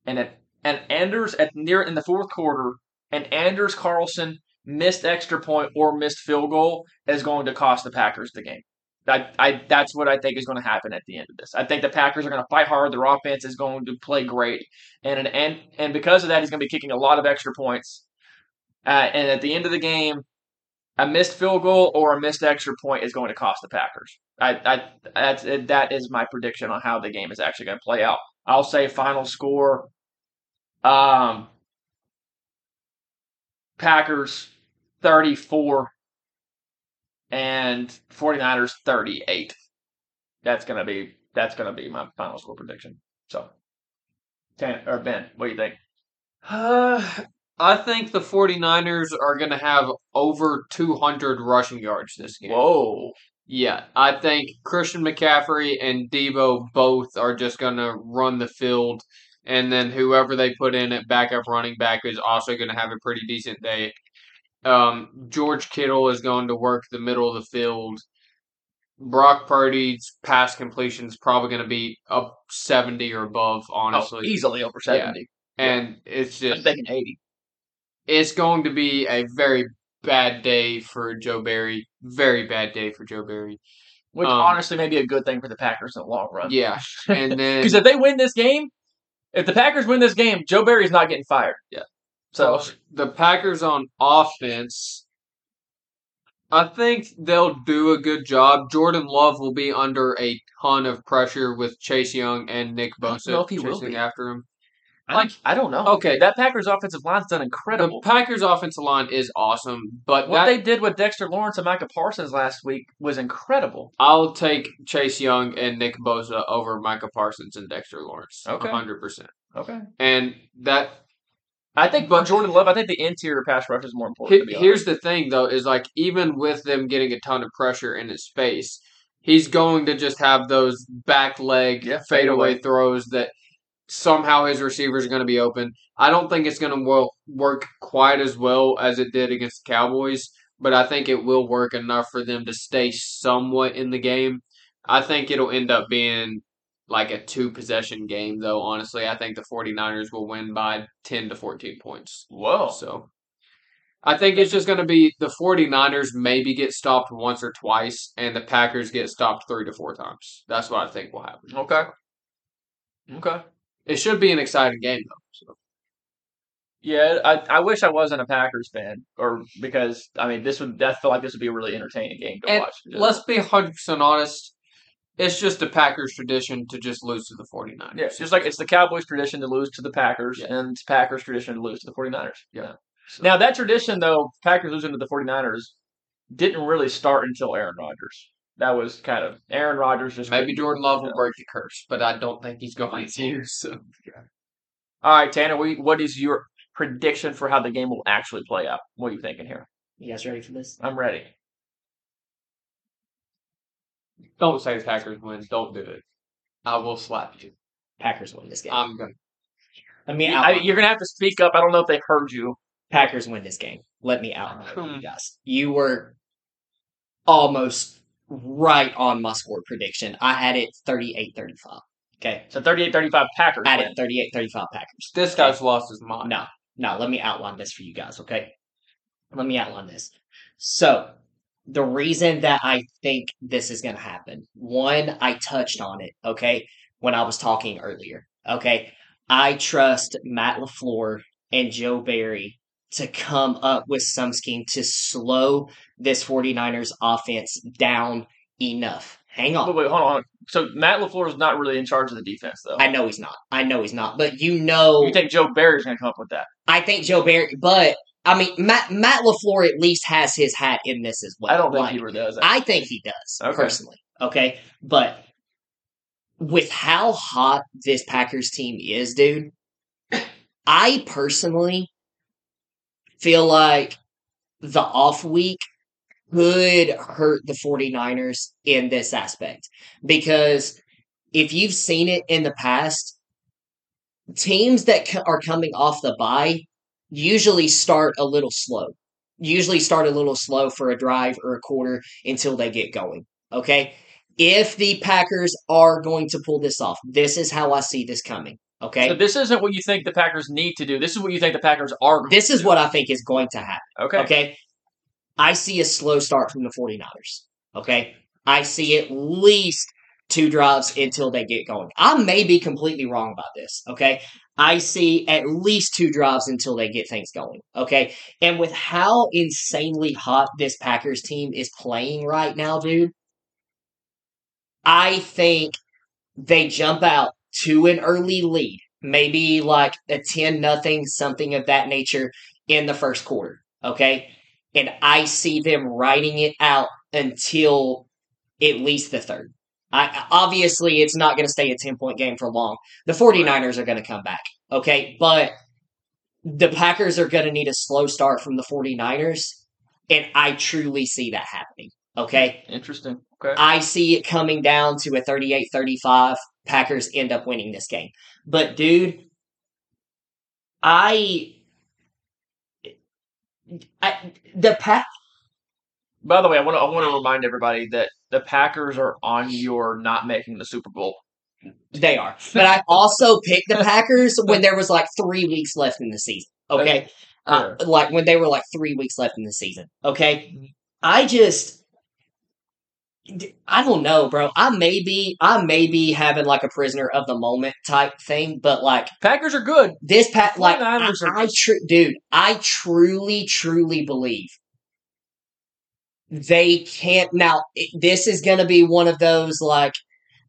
And and Anders at near in the fourth quarter, and Anders Carlson missed extra point or missed field goal is going to cost the Packers the game. I, that's what I think is going to happen at the end of this. I think the Packers are going to fight hard. Their offense is going to play great, and and and because of that, he's going to be kicking a lot of extra points. Uh, and at the end of the game, a missed field goal or a missed extra point is going to cost the Packers. I, I that is my prediction on how the game is actually going to play out. I'll say final score. Um, Packers 34 and 49ers 38. That's going to be that's going to be my final score prediction. So, Tan, or Ben, what do you think? Uh, I think the 49ers are going to have over 200 rushing yards this game. Whoa. Yeah, I think Christian McCaffrey and Deebo both are just going to run the field. And then whoever they put in at backup running back is also going to have a pretty decent day. Um, George Kittle is going to work the middle of the field. Brock Purdy's pass completion is probably going to be up 70 or above, honestly. Oh, easily over 70. and it's I'm just thinking 80. it's going to be a very bad day for Joe Barry. Very bad day for Joe Barry. Which Um, honestly may be a good thing for the Packers in the long run. Yeah, and then Because if they win this game, if the Packers win this game, Joe Barry's not getting fired. Yeah. So the Packers on offense, I think they'll do a good job. Jordan Love will be under a ton of pressure with Chase Young and Nick I Bosa if he will chasing after him. like I don't know. Okay. that Packers offensive line's done incredible. The. Packers offensive line is awesome, but what that, they did with Dexter Lawrence and Micah Parsons last week was incredible. I'll take Chase Young and Nick Bosa over Micah Parsons and Dexter Lawrence. Okay. hundred percent. Okay. And that I think But- Jordan Love. I think the interior pass rush is more important. He- here's the thing, though, is like even with them getting a ton of pressure in his face, he's going to just have those back leg Yeah, fadeaway throws that somehow his receivers are going to be open. I don't think it's going to wo- work quite as well as it did against the Cowboys, but I think it will work enough for them to stay somewhat in the game. I think it'll end up being like a two possession game, though, honestly. I think the 49ers will win by 10 to 14 points. Whoa. So I think it's just going to be the 49ers maybe get stopped once or twice, and the Packers get stopped three to four times. That's what I think will happen. Okay. Okay. It should be an exciting game, though. So. Yeah, I, I wish I wasn't a Packers fan, or because I mean this would I feel like this would be a really entertaining game to And watch. Let's be 100% honest. It's just a Packers tradition to just lose to the 49ers. Yeah, it's just like it's the Cowboys' tradition to lose to the Packers, Yeah. and it's Packers' tradition to lose to the 49ers. Yeah. So- Now, that tradition, though, Packers losing to the 49ers, didn't really start until Aaron Rodgers. That was kind of Aaron Rodgers just. Maybe Jordan Love will break the curse, but I don't think he's going to. So. All right, Tanner, we, what is your prediction for how the game will actually play out? What are you thinking here? You guys ready for this? I'm ready. Don't say Packers win. Don't do it. I will slap you. Packers win this game. I'm going to. Let me I, outline. you're gonna have to speak up. I don't know if they heard you. Packers win this game. Let me for Hmm. you guys. You were almost right on my score prediction. I had it 38-35. Okay. So 38-35 Packers I had win. it 38-35 Packers. This guy's lost his mind. No, no, let me outline this for you guys, okay? Let me outline this. So, the reason that I think this is going to happen, one, I touched on it, okay, when I was talking earlier, okay? I trust Matt LaFleur and Joe Barry to come up with some scheme to slow this 49ers offense down enough. Hang on. Wait, wait, hold on. So Matt LaFleur is not really in charge of the defense, though. I know he's not. I know he's not. But you know. you think Joe Barry's going to come up with that? I think Joe Barry, but I mean Matt Matt LaFleur at least has his hat in this as well. I don't think Like, does. I think he does Okay. personally. Okay, but with how hot this Packers team is, dude, I personally feel like the off week could hurt the 49ers in this aspect because if you've seen it in the past, teams that are coming off the bye usually start a little slow. Usually start a little slow for a drive or a quarter until they get going. Okay? If the Packers are going to pull this off, this is how I see this coming. Okay? So this isn't what you think the Packers need to do. This is what you think the Packers are. going This is what I think is going to happen. Okay. Okay. I see a slow start from the 49ers. Okay. I see at least two drives until they get going. I may be completely wrong about this. Okay. I see at least two drives until they get things going. Okay. And with how insanely hot this Packers team is playing right now, dude, I think they jump out to an early lead, maybe like a 10 nothing, something of that nature in the first quarter. Okay. and I see them riding it out until at least the third. I, obviously, it's not going to stay a 10 point game for long. The 49ers are going to come back, okay? But the Packers are going to need a slow start from the 49ers, and I truly see that happening, okay? Interesting. Okay. I see it coming down to a 38 35. Packers end up winning this game. But, dude, I. I the pack By the way, I want to I want to remind everybody that the Packers are on your not making the Super Bowl. They are. But I also picked the Packers when there was like three weeks left in the season. Okay. Uh, like when they were like three weeks left in the season. Okay. I just. I don't know, bro. I may be, I may be having like a prisoner of the moment type thing, but like Packers are good. this pack like I, I tr- dude, I truly, truly believe they can't. Now, this is going to be one of those like,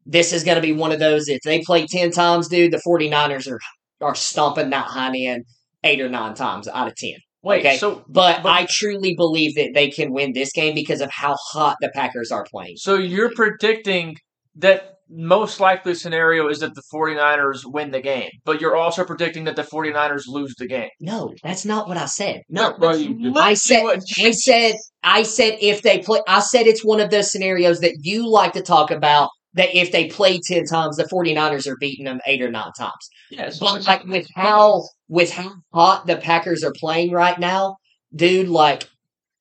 this is going to be one of those. If they play ten times, dude, the 49ers are are stomping that hind end eight or nine times out of ten. Wait, Okay. so But, But- I truly believe that they can win this game because of how hot the Packers are playing. so you're predicting that most likely scenario is that the 49ers win the game, but you're also predicting that the 49ers lose the game. No, that's not what I said. No, bro, you- I said, I said, I said if they play, I said it's one of those scenarios that you like to talk about. That if they play ten times, the 49ers are beating them eight or nine times. yes. But like with how with how hot the Packers are playing right now, dude, like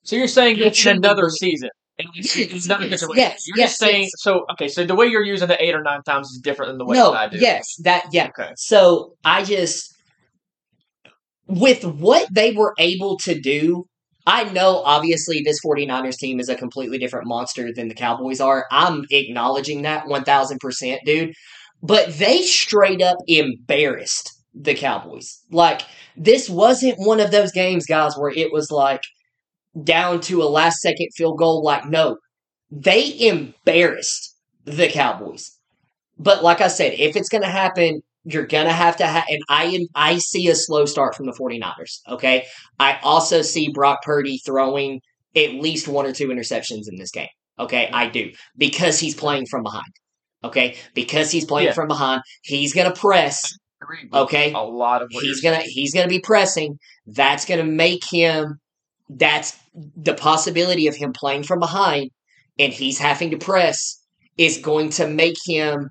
So you're saying it's another season. It's Yes, another yes, situation. yes, You're yes, just saying yes. so okay, so the way you're using the eight or nine times is different than the way no, that I do. yes, that yeah. Okay. So I just with what they were able to do, I know obviously this 49ers team is a completely different monster than the Cowboys are. I'm acknowledging that 1000%, dude. But they straight up embarrassed the Cowboys. Like this wasn't one of those games, guys, where it was like down to a last second field goal. Like, no, they embarrassed the Cowboys. But like I said, if it's going to happen, you're going to have to have, and I am, I see a slow start from the 49ers. Okay. I also see Brock Purdy throwing at least one or two interceptions in this game. Okay. I do because he's playing from behind. Okay. Because he's playing Yeah. from behind, he's going to press. Okay. A lot of what He's gonna he's gonna be pressing. That's gonna make him. That's the possibility of him playing from behind, and he's having to press is going to make him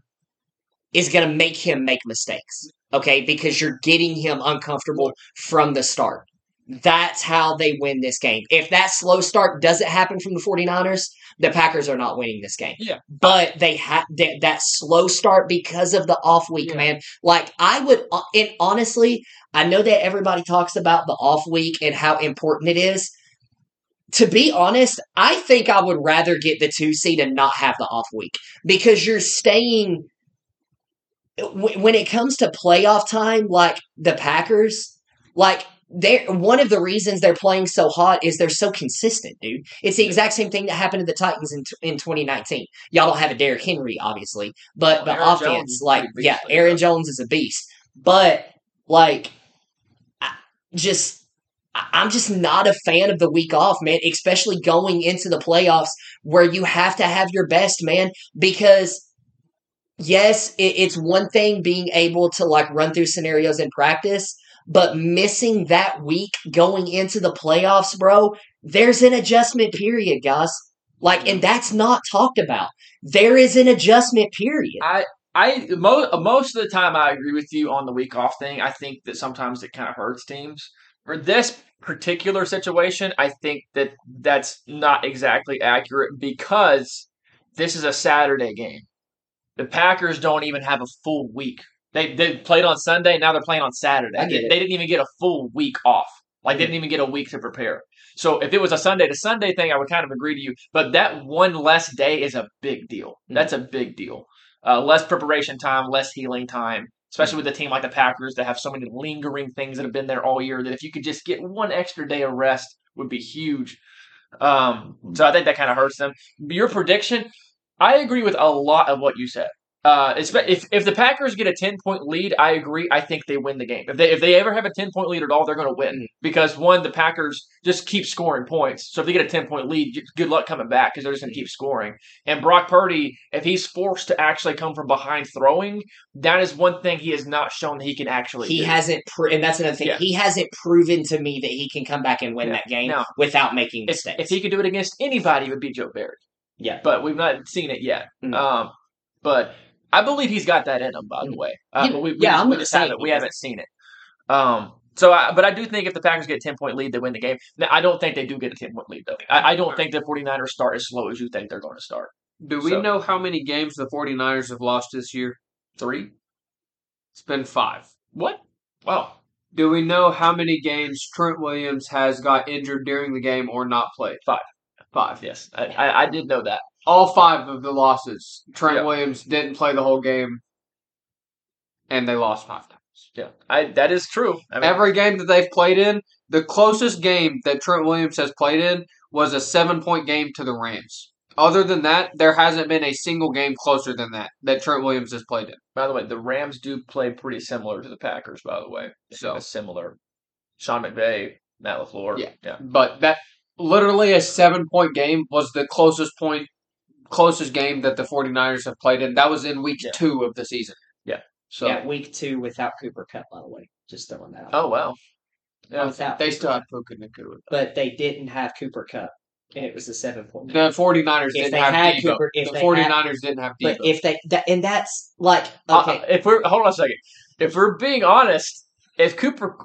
is going to make him make mistakes. Okay, because you're getting him uncomfortable from the start. That's how they win this game. If that slow start doesn't happen from the 49ers, the Packers are not winning this game. Yeah. But they have that, that slow start because of the off week, Yeah. man. Like I would uh, and honestly, I know that everybody talks about the off week and how important it is. To be honest, I think I would rather get the two seed and not have the off week because you're staying. When it comes to playoff time, like the Packers, like they're one of the reasons they're playing so hot is they're so consistent, dude. It's the exact same thing that happened to the Titans in in 2019. Y'all don't have a Derrick Henry, obviously, but Well, the Jones offense, is like, yeah, Aaron that. Jones is a beast, but like, I just I'm just not a fan of the week off, man, especially going into the playoffs where you have to have your best, man, because yes, it, it's one thing being able to like run through scenarios in practice, but missing that week going into the playoffs, bro, there's an adjustment period, guys. Like, and that's not talked about. There is an adjustment period. I I mo- most of the time I agree with you on the week off thing. I think that sometimes it kind of hurts teams. For this particular situation, I think that that's not exactly accurate because this is a Saturday game. The Packers don't even have a full week. They they played on Sunday, now they're playing on Saturday. They, they didn't even get a full week off. Like they didn't even get a week to prepare. So if it was a Sunday to Sunday thing, I would kind of agree to you. But that one less day is a big deal. Mm. That's a big deal. Uh, less preparation time, less healing time, especially with a team like the Packers that have so many lingering things that have been there all year. That if you could just get one extra day of rest, would be huge. Um, so I think that kind of hurts them. Your prediction, I agree with a lot of what you said. Uh, if if the Packers get a ten point lead, I agree. I think they win the game. If they if they ever have a ten point lead at all, they're going to win Mm. because one, the Packers just keep scoring points. So if they get a ten point lead, good luck coming back because they're just going to keep scoring. And Brock Purdy, if he's forced to actually come from behind throwing, that is one thing he has not shown that he can actually. He do. hasn't, pro- and that's another thing. Yeah. He hasn't proven to me that he can come back and win Yeah. that game Now, without making mistakes. if he could do it against anybody, it would be Joe Barry. Yeah. but we've not seen it yet. Mm. Um, but I believe he's got that in him. By the way, uh, Yeah, but we, we yeah, just, I'm we gonna say haven't we haven't seen it. Um, so, I, but I do think if the Packers get a ten point lead, they win the game. Now, I don't think they do get a ten point lead though. I, I don't think the 49ers start as slow as you think they're going to start. Do we So- know how many games the 49ers have lost this year? Three? It's been five. What? Wow. Do we know how many games Trent Williams has got injured during the game or not played? Five. Five. Yes, I, I, I did know that. All five of the losses, Trent Yeah. Williams didn't play the whole game, and they lost five times. Yeah, I that is true. I mean, Every game that they've played in, the closest game that Trent Williams has played in was a seven point game to the Rams. Other than that, there hasn't been a single game closer than that that Trent Williams has played in. by the way, the Rams do play pretty similar to the Packers. By the way, So, a similar. Sean McVay, Matt LaFleur. Yeah. yeah. but that literally a seven point game was the closest point, closest game that the 49ers have played in. That was in week Yeah. two of the season. Yeah. So yeah, week two without Cooper Kupp, by the way. Just throwing that out. Oh wow. Yeah. Without they Cooper still Kupp. had Puka Nacua. but they didn't have Cooper Kupp, and it was a seven point. The 49ers If didn't they have had Deebo. Cooper- if the they 49ers didn't have Deebo. But if they that, and that's like Uh, okay, if we're hold on a second, if we're being honest, if Cooper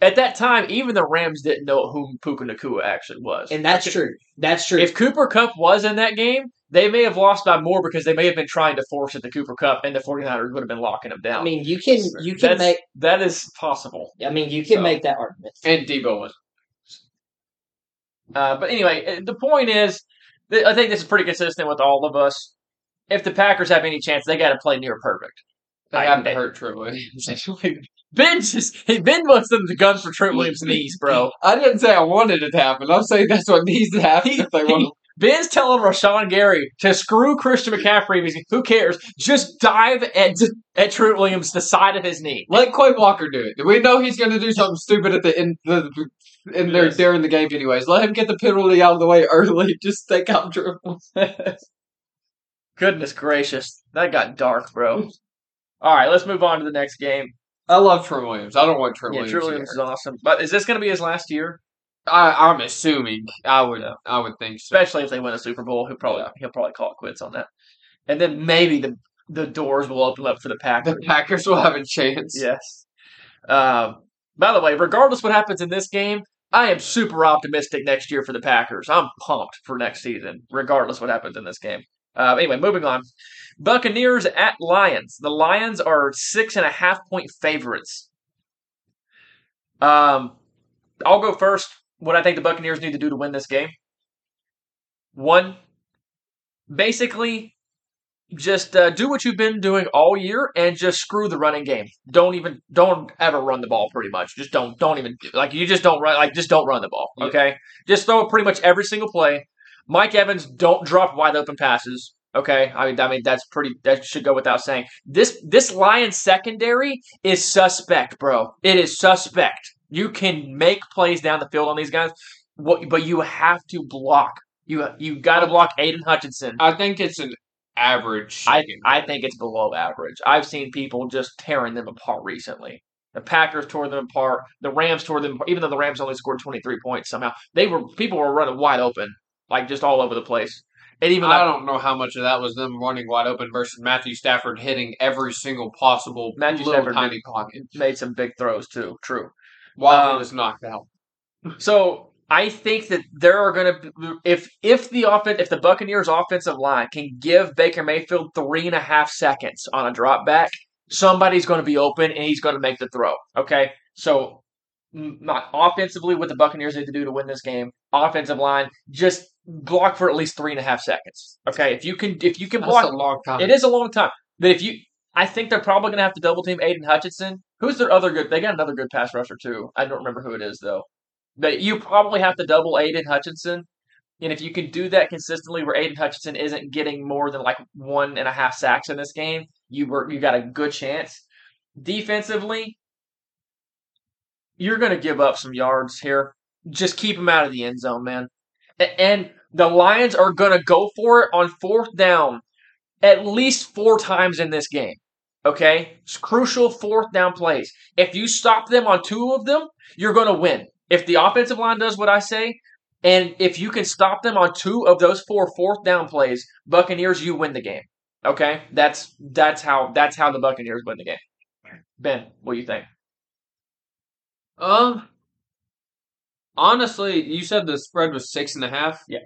at that time, even the Rams didn't know who Puka Nacua actually was, and that's If- true. That's true. If Cooper Kupp was in that game, they may have lost by more because they may have been trying to force it to Cooper Kupp, and the 49ers would have been locking them down. I mean, you can you can That's- make. that is possible. I mean, you can So- make that argument. and Deebo was. Uh, but anyway, uh, the point is, I think this is pretty consistent with all of us. If the Packers have any chance, they got to play near perfect. They I- haven't they- hurt Trent Williams. Ben just Ben wants them to gun for Trent Williams' knees, bro. I didn't say I wanted it to happen. I'm saying that's what needs to happen if they want. Ben's telling Rashan Gary to screw Christian McCaffrey. because Who cares? Just dive at at Trent Williams the side of his knee. Let Quay Walker do it. We know he's going to do something stupid at the end the, in there Yes. during the game, anyways. Let him get the penalty out of the way early. Just take out Trent. Goodness gracious, that got dark, bro. All right, let's move on to the next game. I love Trent Williams. I don't want Trent Yeah, Williams. Trent Williams get is awesome, but is this going to be his last year? I, I'm assuming. I would. I would think so. Especially if they win a Super Bowl, he'll probably he'll probably call it quits on that, and then maybe the the doors will open up for the Packers. The Packers will have a chance. Yes. Um, by the way, regardless what happens in this game, I am super optimistic next year for the Packers. I'm pumped for next season, regardless what happens in this game. Uh, anyway, moving on. Buccaneers at Lions. The Lions are six and a half point favorites. Um, I'll go first. What I think the Buccaneers need to do to win this game. One, basically, just uh, do what you've been doing all year and just screw the running game. Don't even don't ever run the ball. Pretty much, just don't don't even like you just don't run like just don't run the ball. Yeah. Okay, just throw it pretty much every single play. Mike Evans don't drop wide open passes. Okay, I mean I mean that's pretty that should go without saying. This this Lions secondary is suspect, bro. It is suspect. You can make plays down the field on these guys, what, but you have to block. You you got to block Aidan Hutchinson. I think it's an average. I I think it's below average. I've seen people just tearing them apart recently. The Packers tore them apart. The Rams tore them apart. Even though the Rams only scored 23 points somehow, they were people were running wide open, like just all over the place. And even I like, don't know how much of that was them running wide open versus Matthew Stafford hitting every single possible Matthew little Stafford tiny pocket made some big throws too. True. While Um, he was knocked out. So I think that there are going to if if the offense if the Buccaneers offensive line can give Baker Mayfield three and a half seconds on a drop back, somebody's going to be open and he's going to make the throw. Okay, so not offensively what the Buccaneers need to do to win this game. Offensive line just block for at least three and a half seconds. Okay, if you can if you can That's block a long time. it is a long time. But if you, I think they're probably going to have to double team Aidan Hutchinson. Who's their other good? They got another good pass rusher too. I don't remember who it is though. But you probably have to double Aidan Hutchinson. And if you can do that consistently, where Aidan Hutchinson isn't getting more than like one and a half sacks in this game, you were you got a good chance. Defensively, you're going to give up some yards here. Just keep them out of the end zone, man. And the Lions are going to go for it on fourth down at least four times in this game. Okay? It's crucial fourth down plays. If you stop them on two of them, you're going to win. If the offensive line does what I say, and if you can stop them on two of those four fourth down plays, Buccaneers, you win the game. Okay? That's that's how that's how the Buccaneers win the game. Ben, what do you think? Um, honestly, you said the spread was six and a half. Yeah.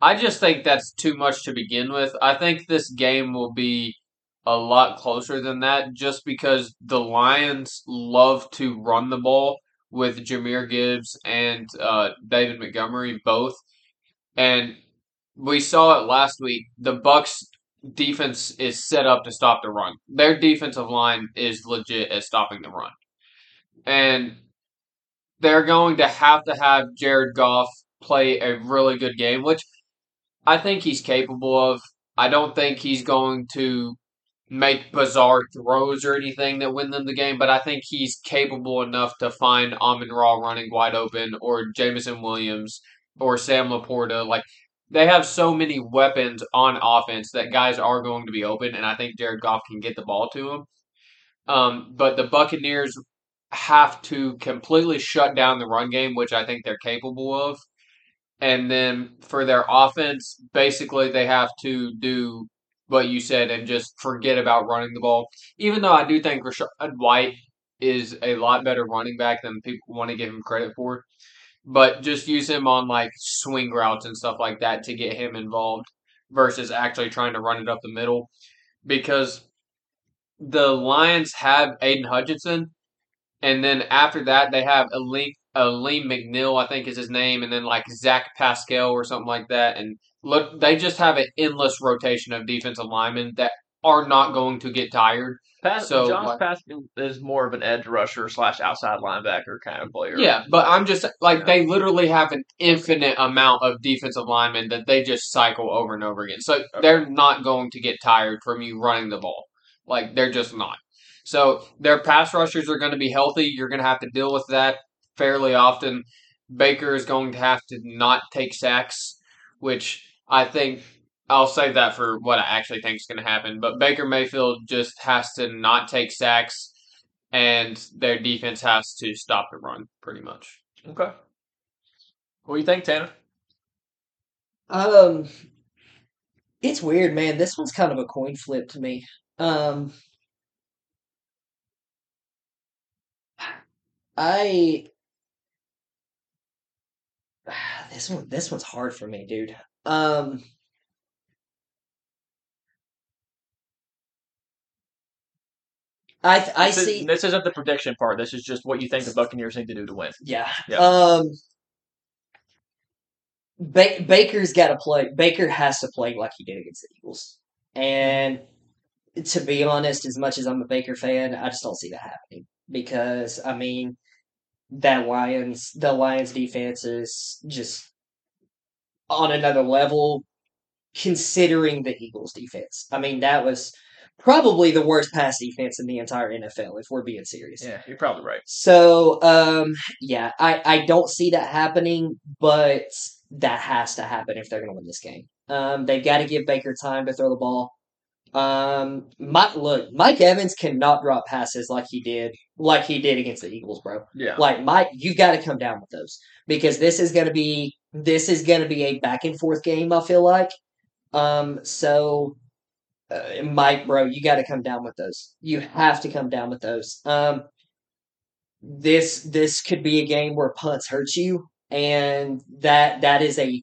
I just think that's too much to begin with. I think this game will be a lot closer than that, just because the Lions love to run the ball with Jahmyr Gibbs and uh, David Montgomery both, and we saw it last week. The Bucks defense is set up to stop the run. Their defensive line is legit at stopping the run and they're going to have to have Jared Goff play a really good game, which I think he's capable of. I don't think he's going to make bizarre throws or anything that win them the game, but I think he's capable enough to find Amon Ra running wide open or Jameson Williams or Sam LaPorta. Like they have so many weapons on offense that guys are going to be open, and I think Jared Goff can get the ball to him. Um, but the Buccaneers have to completely shut down the run game, which I think they're capable of. And then for their offense, basically they have to do what you said and just forget about running the ball. Even though I do think Rachaad uh, White is a lot better running back than people want to give him credit for. But just use him on like swing routes and stuff like that to get him involved versus actually trying to run it up the middle. Because the Lions have Aidan Hutchinson, and then after that, they have Alim, Alim McNeill, I think is his name, and then like Zach Pascal or something like that. And look, they just have an endless rotation of defensive linemen that are not going to get tired. Pas- So, Josh like- Pascal is more of an edge rusher slash outside linebacker kind of player. Yeah, but I'm just like they literally have an infinite amount of defensive linemen that they just cycle over and over again. So they're not going to get tired from you running the ball. Like they're just not. So their pass rushers are going to be healthy. You're going to have to deal with that fairly often. Baker is going to have to not take sacks, which I think I'll save that for what I actually think is going to happen. But Baker Mayfield just has to not take sacks, and their defense has to stop the run, pretty much. Okay. What do you think, Tanner? Um, it's weird, man. This one's kind of a coin flip to me. Um, I this one this one's hard for me, dude. Um, I th- I this, is- see. this isn't the prediction part. This is just what you think the Buccaneers need to do to win. Yeah. Yeah. Um. Ba- Baker's got to play. Baker has to play like he did against the Eagles. And to be honest, as much as I'm a Baker fan, I just don't see that happening because I mean, that Lions, the Lions defense is just on another level, considering the Eagles defense. I mean, that was probably the worst pass defense in the entire NFL, if we're being serious. Yeah, you're probably right. So, um, yeah, I, I don't see that happening, but that has to happen if they're going to win this game. Um, they've got to give Baker time to throw the ball. Um, Mike, look, Mike Evans cannot drop passes like he did, like he did against the Eagles, bro. Yeah. Like Mike, you've got to come down with those because this is going to be this is going to be a back and forth game. I feel like. Um, so uh, Mike, bro, you got to come down with those. You have to come down with those. Um, this this could be a game where punts hurt you, and that that is a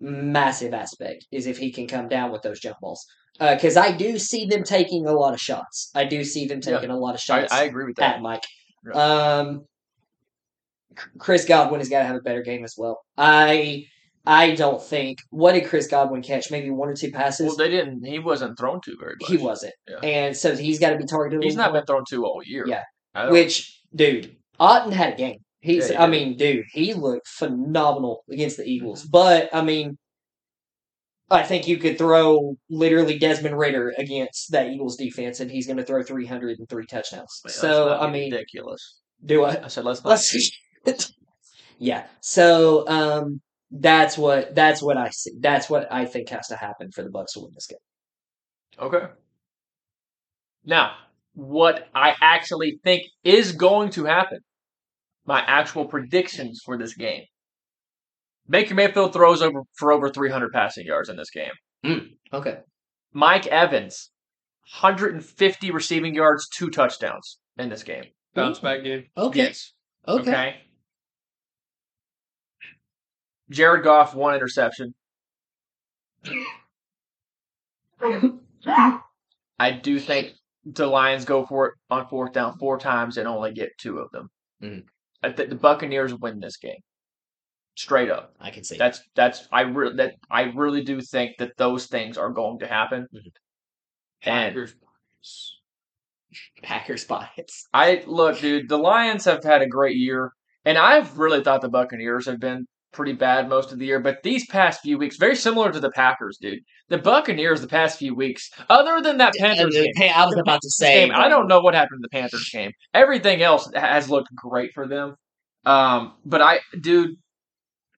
massive aspect. Is if he can come down with those jump balls, because I do see them taking a lot of shots. I do see them Yeah. taking a lot of shots I agree with that. at Mike. Yeah. Um, Chris Godwin has got to have a better game as well. I I don't think what did Chris Godwin catch? Maybe one or two passes. Well, they didn't. He wasn't thrown to very much. he wasn't, Yeah. and so he's got to be targeted. He's not more. been thrown to all year. Yeah. Which, dude, Otten had a game. He's, Yeah, I mean, dude, he looked phenomenal against the Eagles. Mm-hmm. But I mean, I think you could throw literally Desmond Ridder against that Eagles defense, and he's going to throw 303 touchdowns. Let's so I mean, ridiculous. do I? I said let's not. Let's. Yeah. So um, that's what that's what I see. That's what I think has to happen for the Bucks to win this game. Okay. Now, what I actually think is going to happen, my actual predictions for this game. Baker Mayfield throws over for over 300 passing yards in this game. Okay. Mike Evans, 150 receiving yards, two touchdowns in this game. Bounce back game. Okay. Yes. Okay. Jared Goff, one interception. I do think the Lions go for it on fourth down four times and only get two of them. Mhm. I think the Buccaneers win this game. Straight up. I can see. That's that's I re- that I really do think that those things are going to happen. Mhm. And Packers. Packers. I look, dude, the Lions have had a great year, and I've really thought the Buccaneers have been pretty bad most of the year. But these past few weeks, very similar to the Packers, dude. The Buccaneers the past few weeks, other than that Panthers game, Hey, I was about to say. game, I don't know what happened in the Panthers game. Everything else has looked great for them. Um, but I, dude,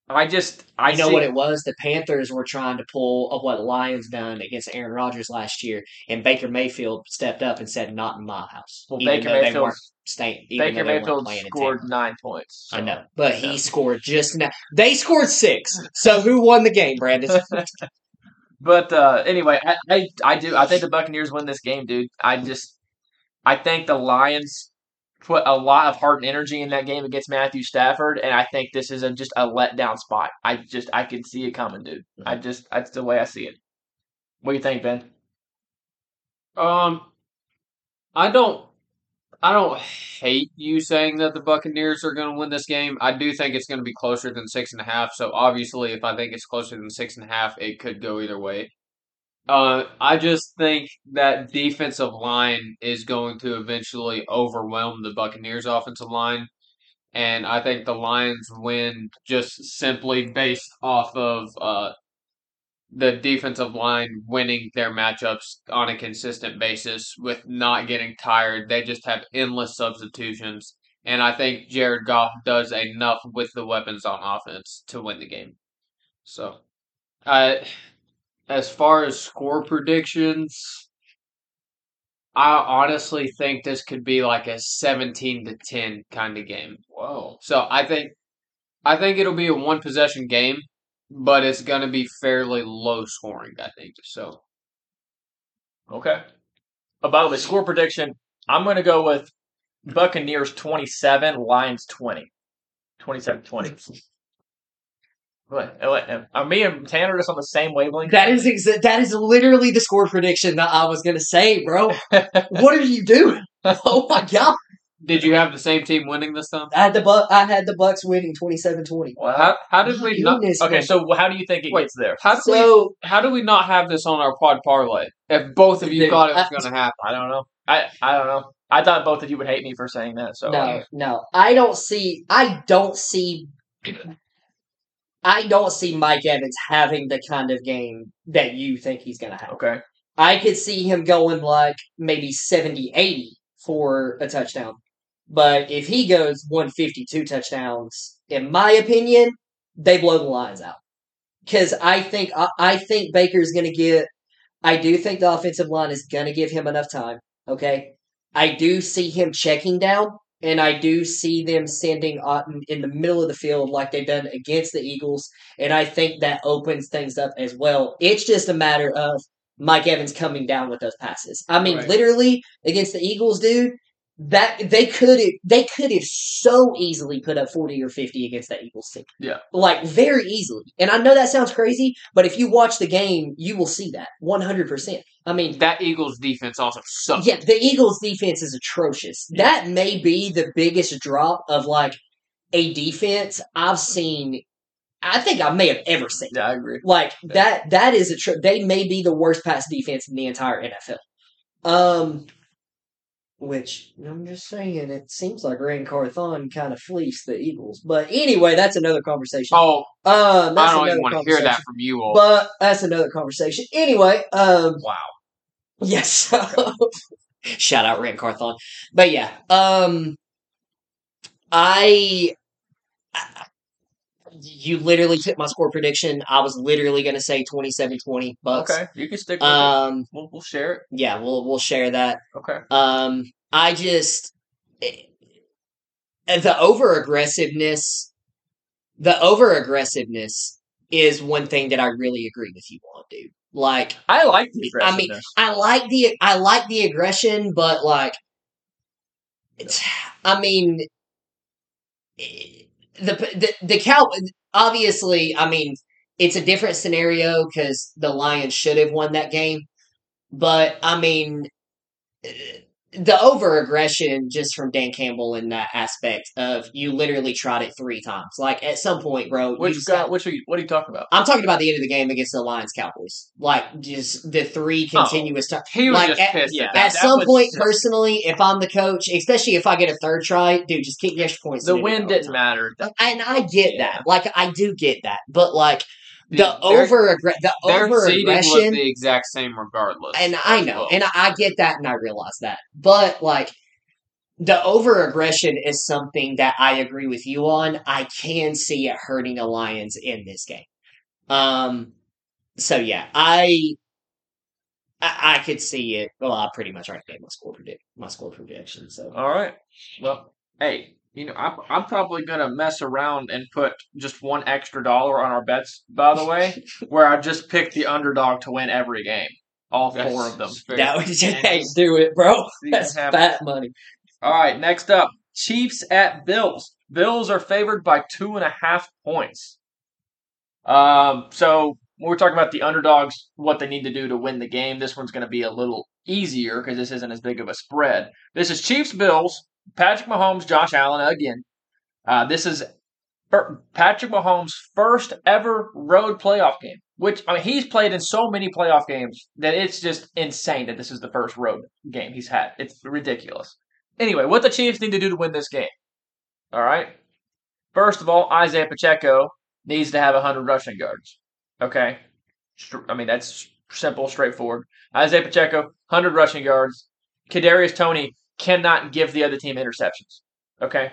I just I I know see- what it was. The Panthers were trying to pull of what Lions done against Aaron Rodgers last year, and Baker Mayfield stepped up and said, "Not in my house." Well, even Baker Mayfield, staying. Baker though they weren't Mayfield scored nine points. I know, but he scored just now. They scored six. So who won the game, Brandon? But uh, anyway, I, I I do I think the Buccaneers win this game, dude. I just I think the Lions put a lot of heart and energy in that game against Matthew Stafford, and I think this is a, just a letdown spot. I just I can see it coming, dude. I just that's the way I see it. What do you think, Ben? Um, I don't, I don't hate you saying that the Buccaneers are going to win this game. I do think it's going to be closer than six and a half. So obviously, if I think it's closer than six and a half, it could go either way. Uh, I just think that defensive line is going to eventually overwhelm the Buccaneers' offensive line. And I think the Lions win just simply based off of uh, the defensive line winning their matchups on a consistent basis with not getting tired. They just have endless substitutions. And I think Jared Goff does enough with the weapons on offense to win the game. So, I, as far as score predictions, I honestly think this could be like a 17 to 10 kind of game. Whoa. So I think I think it'll be a one possession game, but it's going to be fairly low scoring, I think. So Okay. Uh, About the score prediction. I'm going to go with Buccaneers 27, Lions 20. 27 20. What? Oh, what- Are me and Tanner just on the same wavelength? that is exa- that is literally the score prediction that I was going to say, bro. what are you doing? Oh my god! did you have the same team winning this time? I had the Bu- I had the Bucks winning 27-20. Well, How, how did we not? Goodness, okay, man. so how do you think it Wait. gets there? How did we? How do we not have this on our pod parlay? If both of you Dude, thought it was I- going to happen, I don't know. I I don't know. I thought both of you would hate me for saying that. So no, uh, no, I don't see. I don't see. I don't see Mike Evans having the kind of game that you think he's going to have. okay. I could see him going like maybe 70 80 for a touchdown. But if he goes 152 touchdowns, in my opinion, they blow the lines out. Because I think I, I think Baker's going to get. I do think the offensive line is going to give him enough time. Okay, I do see him checking down, and I do see them sending Otton in the middle of the field like they've done against the Eagles, and I think that opens things up as well. It's just a matter of Mike Evans coming down with those passes. I mean, Right. literally against the Eagles, dude. That they could have they could have so easily put up forty or fifty against that Eagles team. Yeah. like very easily. And I know that sounds crazy, but if you watch the game, you will see that one hundred percent. I mean, that Eagles defense also sucks. yeah, the Eagles' defense is atrocious. That may be the biggest drop of like a defense I've seen. I think I may have ever seen. Yeah, I agree. Like that. That is a. Tr- they may be the worst pass defense in the entire NFL. Um, Which I'm just saying, it seems like Ran Carthon kind of fleeced the Eagles. But anyway, that's another conversation. Oh, um, that's I don't even want to hear that from you all. But that's another conversation. Anyway, um, Wow. Yes. Shout out Ran Carthon. But yeah, um, I, I- you literally took my score prediction. I was literally going to say 27-20, but Okay, you can stick with it. um, We'll, we'll share it. yeah, we'll we'll share that. Okay. Um, I just eh, the over aggressiveness, the over aggressiveness is one thing that I really agree with you on, dude. Like, I like the I mean. I like the I like the aggression, but like, it's, I mean, the the the cow. Obviously, I mean, it's a different scenario because the Lions should have won that game, but I mean, the over aggression just from Dan Campbell in that aspect of you literally tried it three times. Like at some point, bro, which guy? Which are you, what are you talking about? I'm talking about the end of the game against the Lions Cowboys. Like just the three oh, continuous times. he was like, just at- pissed. yeah, at that. At that some point, just- personally, if I'm the coach, especially if I get a third try, dude, just kick the extra points. The win didn't matter. And I get Yeah. that. Like I do get that. But like the over the over aggression the exact same regardless. and I know, well. and I, get that, and I realize that. But like, the over aggression is something that I agree with you on. I can see it hurting the Lions in this game. Um, so yeah, I, I, I could see it. Well, I pretty much already gave my score predict my score prediction. So All right. Well, hey, you know, I'm, I'm probably gonna mess around and put just one extra dollar on our bets. By the way, where I just picked the underdog to win every game, all four of them. fair. that would just And hey, do it, bro. That's happens. fat money. All right, next up, Chiefs at Bills. Bills are favored by two and a half points. Um, so when we're talking about the underdogs, what they need to do to win the game, this one's going to be a little easier because this isn't as big of a spread. This is Chiefs Bills. Patrick Mahomes, Josh Allen again. Uh, this is Patrick Mahomes' first ever road playoff game. Which I mean, he's played in so many playoff games that it's just insane that this is the first road game he's had. It's ridiculous. Anyway, what the Chiefs need to do to win this game. All right. First of all, Isaiah Pacheco needs to have 100 rushing yards. Okay. I mean, that's simple, straightforward. Isaiah Pacheco, 100 rushing yards. Kadarius Toney cannot give the other team interceptions. Okay.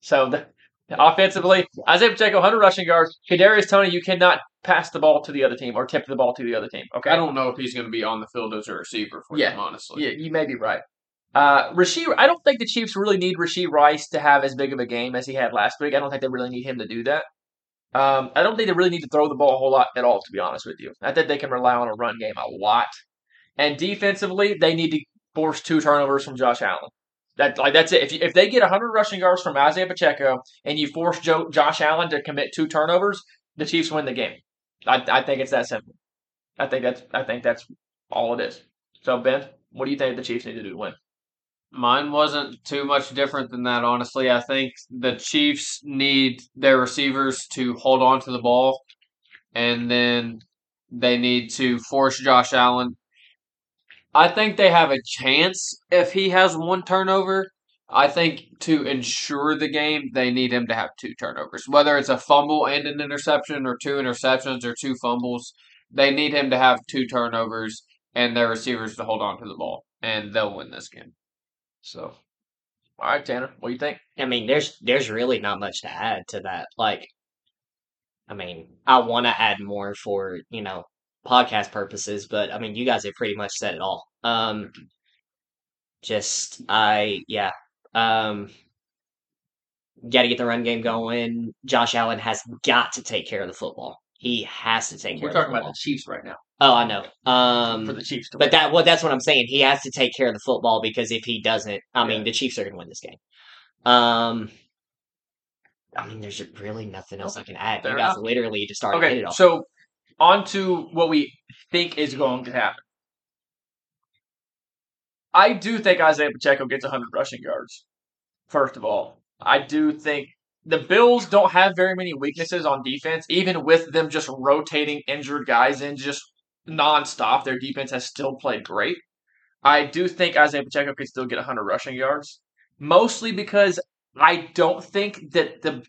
So the, offensively, Isaiah Pacheco, 100 rushing yards. Kadarius Toney, you cannot pass the ball to the other team or tip the ball to the other team. Okay. I don't know if he's going to be on the field as a receiver for Yeah. them, honestly. Yeah, you may be right. Uh, Rashee, I don't think the Chiefs really need Rashee Rice to have as big of a game as he had last week. I don't think they really need him to do that. Um, I don't think they really need to throw the ball a whole lot at all, to be honest with you. I think they can rely on a run game a lot. And defensively, they need to force two turnovers from Josh Allen. That like that's it. If you, if they get 100 rushing yards from Isaiah Pacheco and you force Joe, Josh Allen to commit two turnovers, the Chiefs win the game. I, I think it's that simple. I think that's I think that's all it is. So Ben, what do you think the Chiefs need to do to win? Mine wasn't too much different than that, honestly. I think the Chiefs need their receivers to hold on to the ball, and then they need to force Josh Allen. I think they have a chance if he has one turnover. I think to ensure the game, they need him to have two turnovers. Whether it's a fumble and an interception, or two interceptions, or two fumbles, they need him to have two turnovers and their receivers to hold on to the ball, and they'll win this game. So, all right, Tanner, what do you think? I mean, there's there's really not much to add to that. Like, I mean, I want to add more for you know podcast purposes, but I mean, you guys have pretty much said it all. Um, just I yeah, um, got to get the run game going. Josh Allen has got to take care of the football. He has to take care. We're of the talking about the Chiefs right now. Oh, I know. Um, for the Chiefs to but win. that well, that's what I'm saying. He has to take care of the football because if he doesn't, I mean, the Chiefs are going to win this game. Um, I mean, there's really nothing else I can add. Fair you guys enough. literally just started Okay, it off. so on to what we think is going to happen. I do think Isaiah Pacheco gets 100 rushing yards. First of all, I do think the Bills don't have very many weaknesses on defense, even with them just rotating injured guys in just nonstop. Their defense has still played great. I do think Isaiah Pacheco could still get 100 rushing yards, mostly because I don't think that the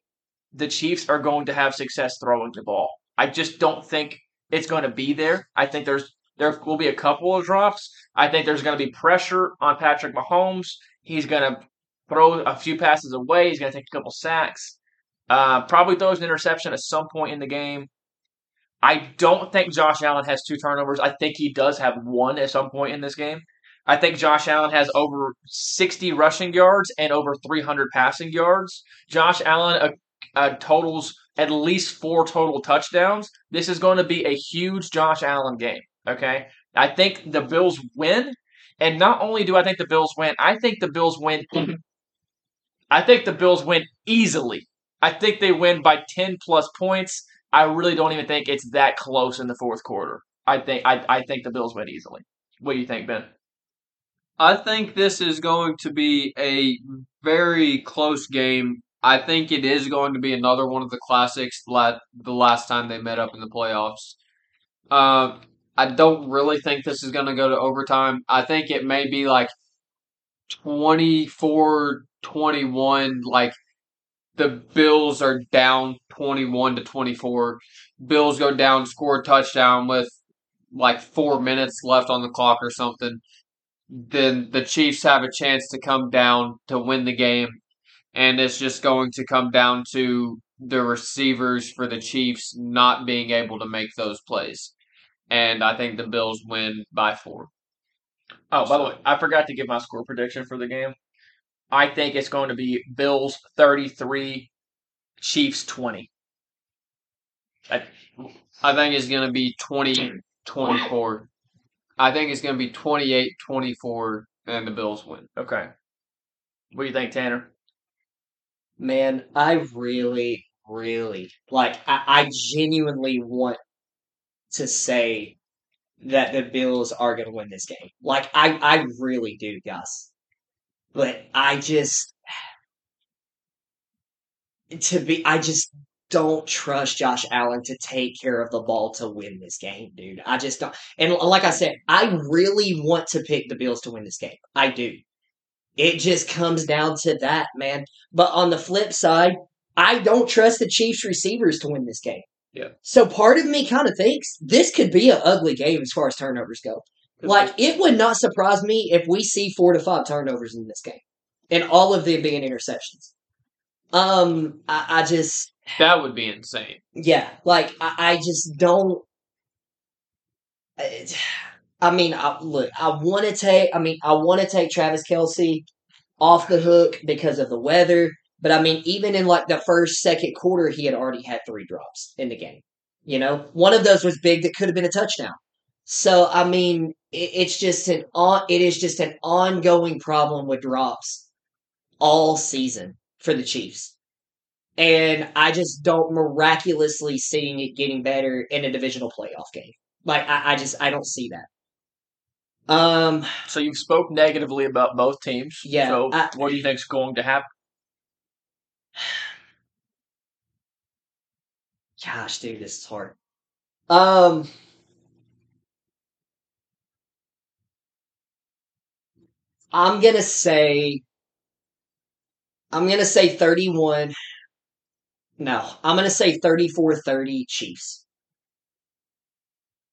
the Chiefs are going to have success throwing the ball. I just don't think it's going to be there. I think there's there will be a couple of drops. I think there's going to be pressure on Patrick Mahomes. He's going to throw a few passes away. He's going to take a couple sacks. Uh, probably throws an interception at some point in the game. I don't think Josh Allen has two turnovers. I think he does have one at some point in this game. I think Josh Allen has over 60 rushing yards and over 300 passing yards. Josh Allen uh, uh, totals at least four total touchdowns. This is going to be a huge Josh Allen game. Okay. I think the Bills win. And not only do I think the Bills win, I think the Bills win. Mhm. I think the Bills win easily. I think they win by 10 plus points. I really don't even think it's that close in the fourth quarter. I think I, I think the Bills win easily. What do you think, Ben? I think this is going to be a very close game. I think it is going to be another one of the classics. The last time they met up in the playoffs. Uh, I don't really think this is going to go to overtime. I think it may be like 24 21. Like the Bills are down 21 to 24. Bills go down, score a touchdown with like four minutes left on the clock or something. Then the Chiefs have a chance to come down to win the game. And it's just going to come down to the receivers for the Chiefs not being able to make those plays. And I think the Bills win by four. Oh, by the way, I forgot to give my score prediction for the game. I think it's going to be Bills 33, Chiefs 20. I, I think it's going to be 20 24. I think it's going to be 28 24, and the Bills win. Okay. What do you think, Tanner? Man, I really, really like. I, I genuinely want to say that the Bills are going to win this game. Like, I, I really do, Gus. But I just to be, I just don't trust Josh Allen to take care of the ball to win this game, dude. I just don't. And like I said, I really want to pick the Bills to win this game. I do. It just comes down to that, man. But on the flip side, I don't trust the Chiefs receivers to win this game. Yeah. So part of me kind of thinks this could be an ugly game as far as turnovers go. Like it would not surprise me if we see four to five turnovers in this game, and all of them being interceptions. Um, I, I just that would be insane. Yeah, like I, I just don't. I mean, I, look, I want to take. I mean, I want to take Travis Kelce off the hook because of the weather. But I mean, even in like the first, second quarter, he had already had three drops in the game. You know, one of those was big that could have been a touchdown. So I mean, it, it's just an on. It is just an ongoing problem with drops all season for the Chiefs, and I just don't miraculously seeing it getting better in a divisional playoff game. Like I, I just I don't see that. Um. So you've spoke negatively about both teams. Yeah. So I, what do you think is going to happen? Gosh, dude, this is hard. Um. I'm gonna say. I'm gonna say 31. No, I'm gonna say 34-30 Chiefs.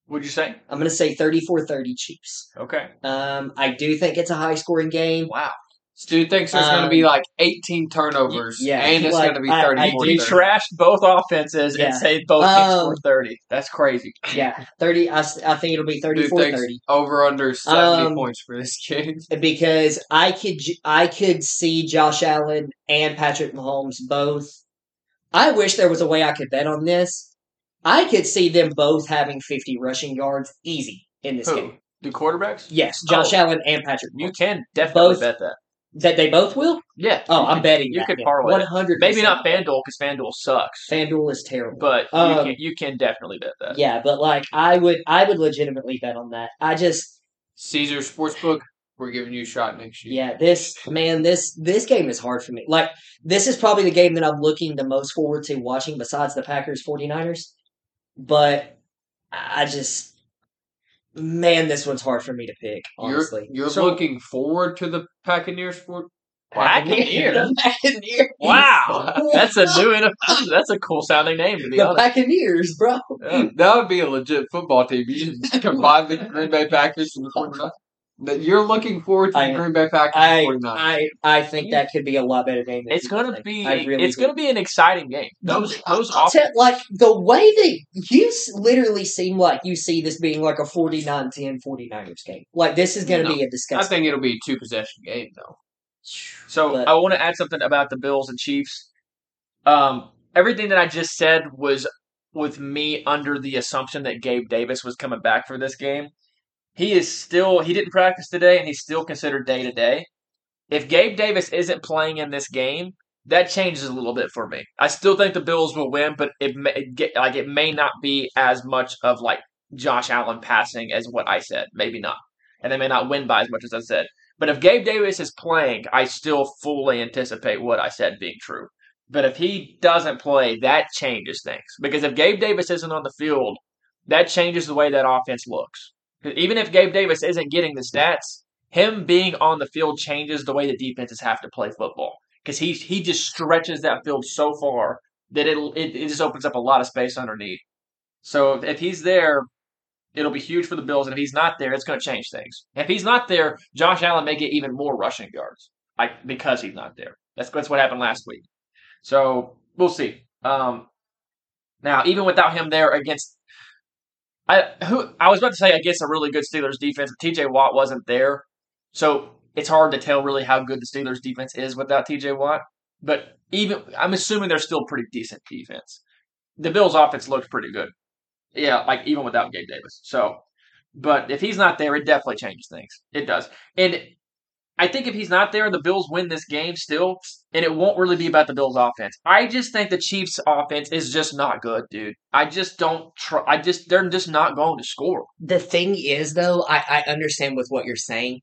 What'd you say? I'm gonna say 34-30 Chiefs. Okay. Um, I do think it's a high scoring game. Wow. This dude thinks there's going to be Um, like 18 turnovers, yeah, and it's like, going to be 30 I 40. You trashed both offenses Yeah. and say both teams Um, score 30. That's crazy. Yeah, 30. I, I think it'll be 34-30. over under 70 Um, points for this game. because I could I could see Josh Allen and Patrick Mahomes both. I wish there was a way I could bet on this. I could see them both having 50 rushing yards easy in this Who? game. The quarterbacks? Yes, Josh Oh. Allen and Patrick You can definitely Both. bet that. That they both will? Yeah. Oh, I'm could- betting You that, could parlay. it. 100 Maybe not FanDuel because FanDuel sucks. FanDuel is terrible. But you Um, can you can definitely bet that. yeah, but like I would I would legitimately bet on that. I just Caesar Sportsbook, we're giving you a shot next year. Yeah, this man, this this game is hard for me. Like this is probably the game that I'm looking the most forward to watching besides the Packers 49ers. But I just Man, this one's hard for me to pick. Honestly, You're, you're So- looking forward to the Packagers for Buccaneers. The Buccaneers. Wow, that's a new. NFL That's a cool sounding name to be The honest. Buccaneers, bro. Yeah. that would be a legit football team. You just combine the Green Bay Packers and the 49ers. That you're looking forward to I- the Green Bay Packers I, 49ers. I, I think that could be a lot better game. It's gonna think. be. Really it's do. gonna be an exciting game. Those those I'll like the way that you literally seem like you see this being like a 49-10 49ers game. Like this is going to No. be a disgusting. I think it'll be a two possession game though. So But- I want to add something about the Bills and Chiefs. Um, everything that I just said was with me under the assumption that Gabe Davis was coming back for this game. He is still he didn't practice today, and he's still considered day to day. If Gabe Davis isn't playing in this game, that changes a little bit for me. I still think the Bills will win, but it may get like it may not be as much of like Josh Allen passing as what I said. Maybe not, and they may not win by as much as I said. But if Gabe Davis is playing, I still fully anticipate what I said being true. But if he doesn't play, that changes things. Because if Gabe Davis isn't on the field, that changes the way that offense looks. Even if Gabe Davis isn't getting the stats, him being on the field changes the way the defenses have to play football. Because he he just stretches that field so far that it'll it, it just opens up a lot of space underneath. So if- if he's there, it'll be huge for the Bills. And if he's not there, it's going to change things. If he's not there, Josh Allen may get even more rushing yards, like because he's not there. That's that's what happened last week. So we'll see. Um, now, even without him there against, I who I was about to say against a really good Steelers defense, T.J. Watt wasn't there, so it's hard to tell really how good the Steelers defense is without T.J. Watt. But even I'm assuming they're still pretty decent defense. The Bills' offense looks pretty good. Yeah, like even without Gabe Davis. So, but if he's not there, it definitely changes things. It does, and I think if he's not there, the Bills win this game still, and it won't really be about the Bills' offense. I just think the Chiefs' offense is just not good, dude. I just don't try. I just they're just not going to score. The thing is, though, I, I understand with what you're saying.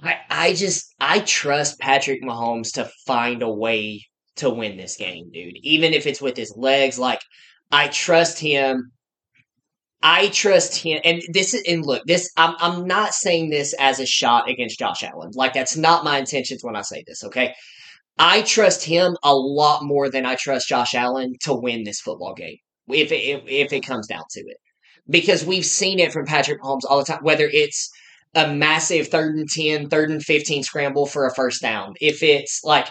I I just I trust Patrick Mahomes to find a way to win this game, dude. Even if it's with his legs, like I trust him. I trust him, and this is and look, this I'm I'm not saying this as a shot against Josh Allen. Like that's not my intentions when I say this. Okay, I trust him a lot more than I trust Josh Allen to win this football game if it, if, if it comes down to it because we've seen it from Patrick Mahomes all the time, whether it's a massive third and 10, third and 15 scramble for a first down. If it's like,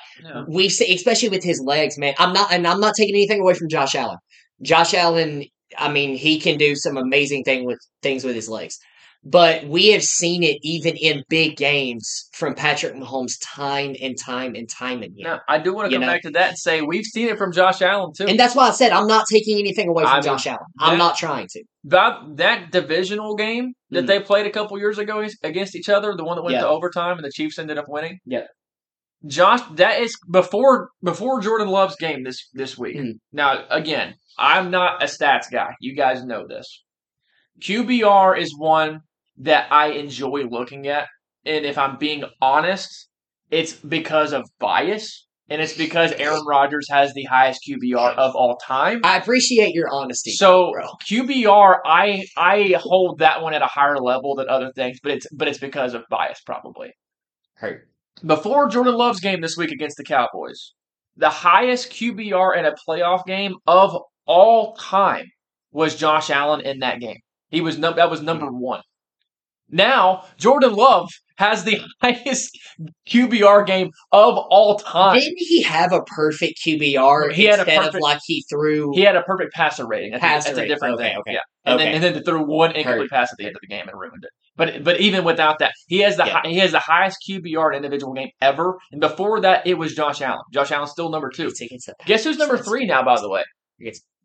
we've seen, especially with his legs, man, I'm not, and I'm not taking anything away from Josh Allen. Josh Allen, I mean, he can do some amazing thing with things with his legs. But we have seen it even in big games from Patrick Mahomes time and time and time again. Now, I do want to come know? back to that and say we've seen it from Josh Allen too. And that's why I said I'm not taking anything away from I mean, Josh Allen. I'm that- not trying to. that that divisional game that Mm. they played a couple years ago against each other, the one that went Yeah. to overtime and the Chiefs ended up winning. Yeah. Josh, that is before before Jordan Love's game this this week. Mm. Now, again, I'm not a stats guy. You guys know this. QBR is one that I enjoy looking at, and if I'm being honest, it's because of bias, and it's because Aaron Rodgers has the highest QBR of all time. I appreciate your honesty. So bro. QBR, I I hold that one at a higher level than other things, but it's but it's because of bias probably. Hurt. Before Jordan Love's game this week against the Cowboys, the highest QBR in a playoff game of all time was Josh Allen in that game. He was num- that was number one. Now Jordan Love has the highest QBR game of all time. Didn't he have a perfect QBR He had a instead of perfect- like he threw? He had a perfect passer rating. That's, Passer a, that's a different Okay, thing. okay. Yeah. And Okay. then and then threw one incomplete pass at the end of the game and ruined it. But but even without that, he has the Yeah. he has the highest QBR in individual game ever. And before that, it was Josh Allen. Josh Allen's still number two. It's against the Guess who's number three now? By the way,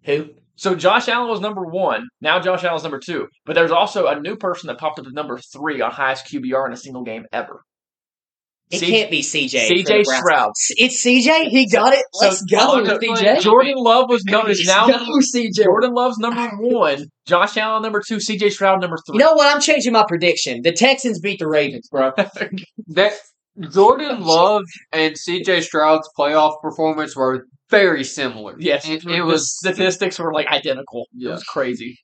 who? So Josh Allen was number one. Now Josh Allen's number two. But there's also a new person that popped up as number three on highest QBR in a single game ever. It C- can't be CJ. CJ for the Browns. Stroud. It's CJ. He got it. Let's go, so- CJ. Jordan Love was number now go, CJ. Jordan Love's number one. Josh Allen number two. CJ Stroud number three. You know what? I'm changing my prediction. The Texans beat the Ravens, bro. That Jordan Love and CJ Stroud's playoff performance were very similar. Yes, it, it, was statistics were like identical. It was crazy.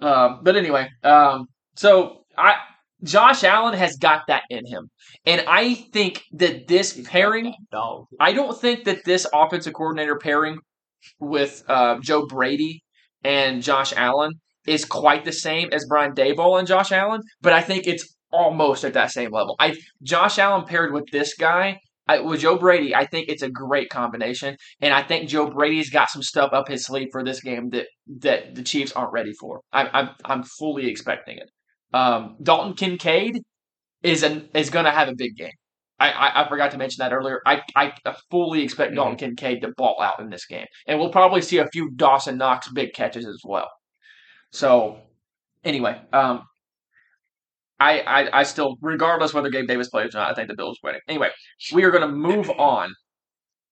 Um, but anyway, um, so I Josh Allen has got that in him, and I think that this pairing. I don't think that this offensive coordinator pairing with uh, Joe Brady and Josh Allen is quite the same as Brian Daboll and Josh Allen, but I think it's almost at that same level. I Josh Allen paired with this guy. I, with Joe Brady, I think it's a great combination, and I think Joe Brady's got some stuff up his sleeve for this game that that the Chiefs aren't ready for. I, I'm I'm fully expecting it. Um, Dalton Kincaid is an is going to have a big game. I, I, I forgot to mention that earlier. I, I fully expect Dalton Kincaid to ball out in this game, and we'll probably see a few Dawson Knox big catches as well. So, anyway, um, I, I I still, regardless whether Gabe Davis plays or not, I think the Bills winning. Anyway, we are going to move on.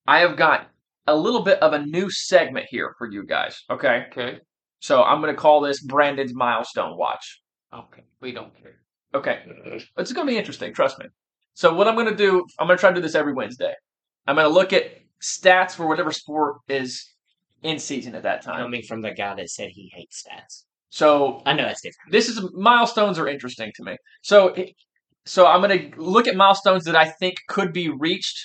I have got a little bit of a new segment here for you guys. Okay, Okay. so I'm going to call this Brandon's milestone watch. Okay. We don't care. Okay. It's going to be interesting, trust me. So what I'm going to do, I'm going to try to do this every Wednesday. I'm going to look at stats for whatever sport is in season at that time. Coming from the guy that said he hates stats. So I know that's different. this is milestones are interesting to me. So so I'm going to look at milestones that I think could be reached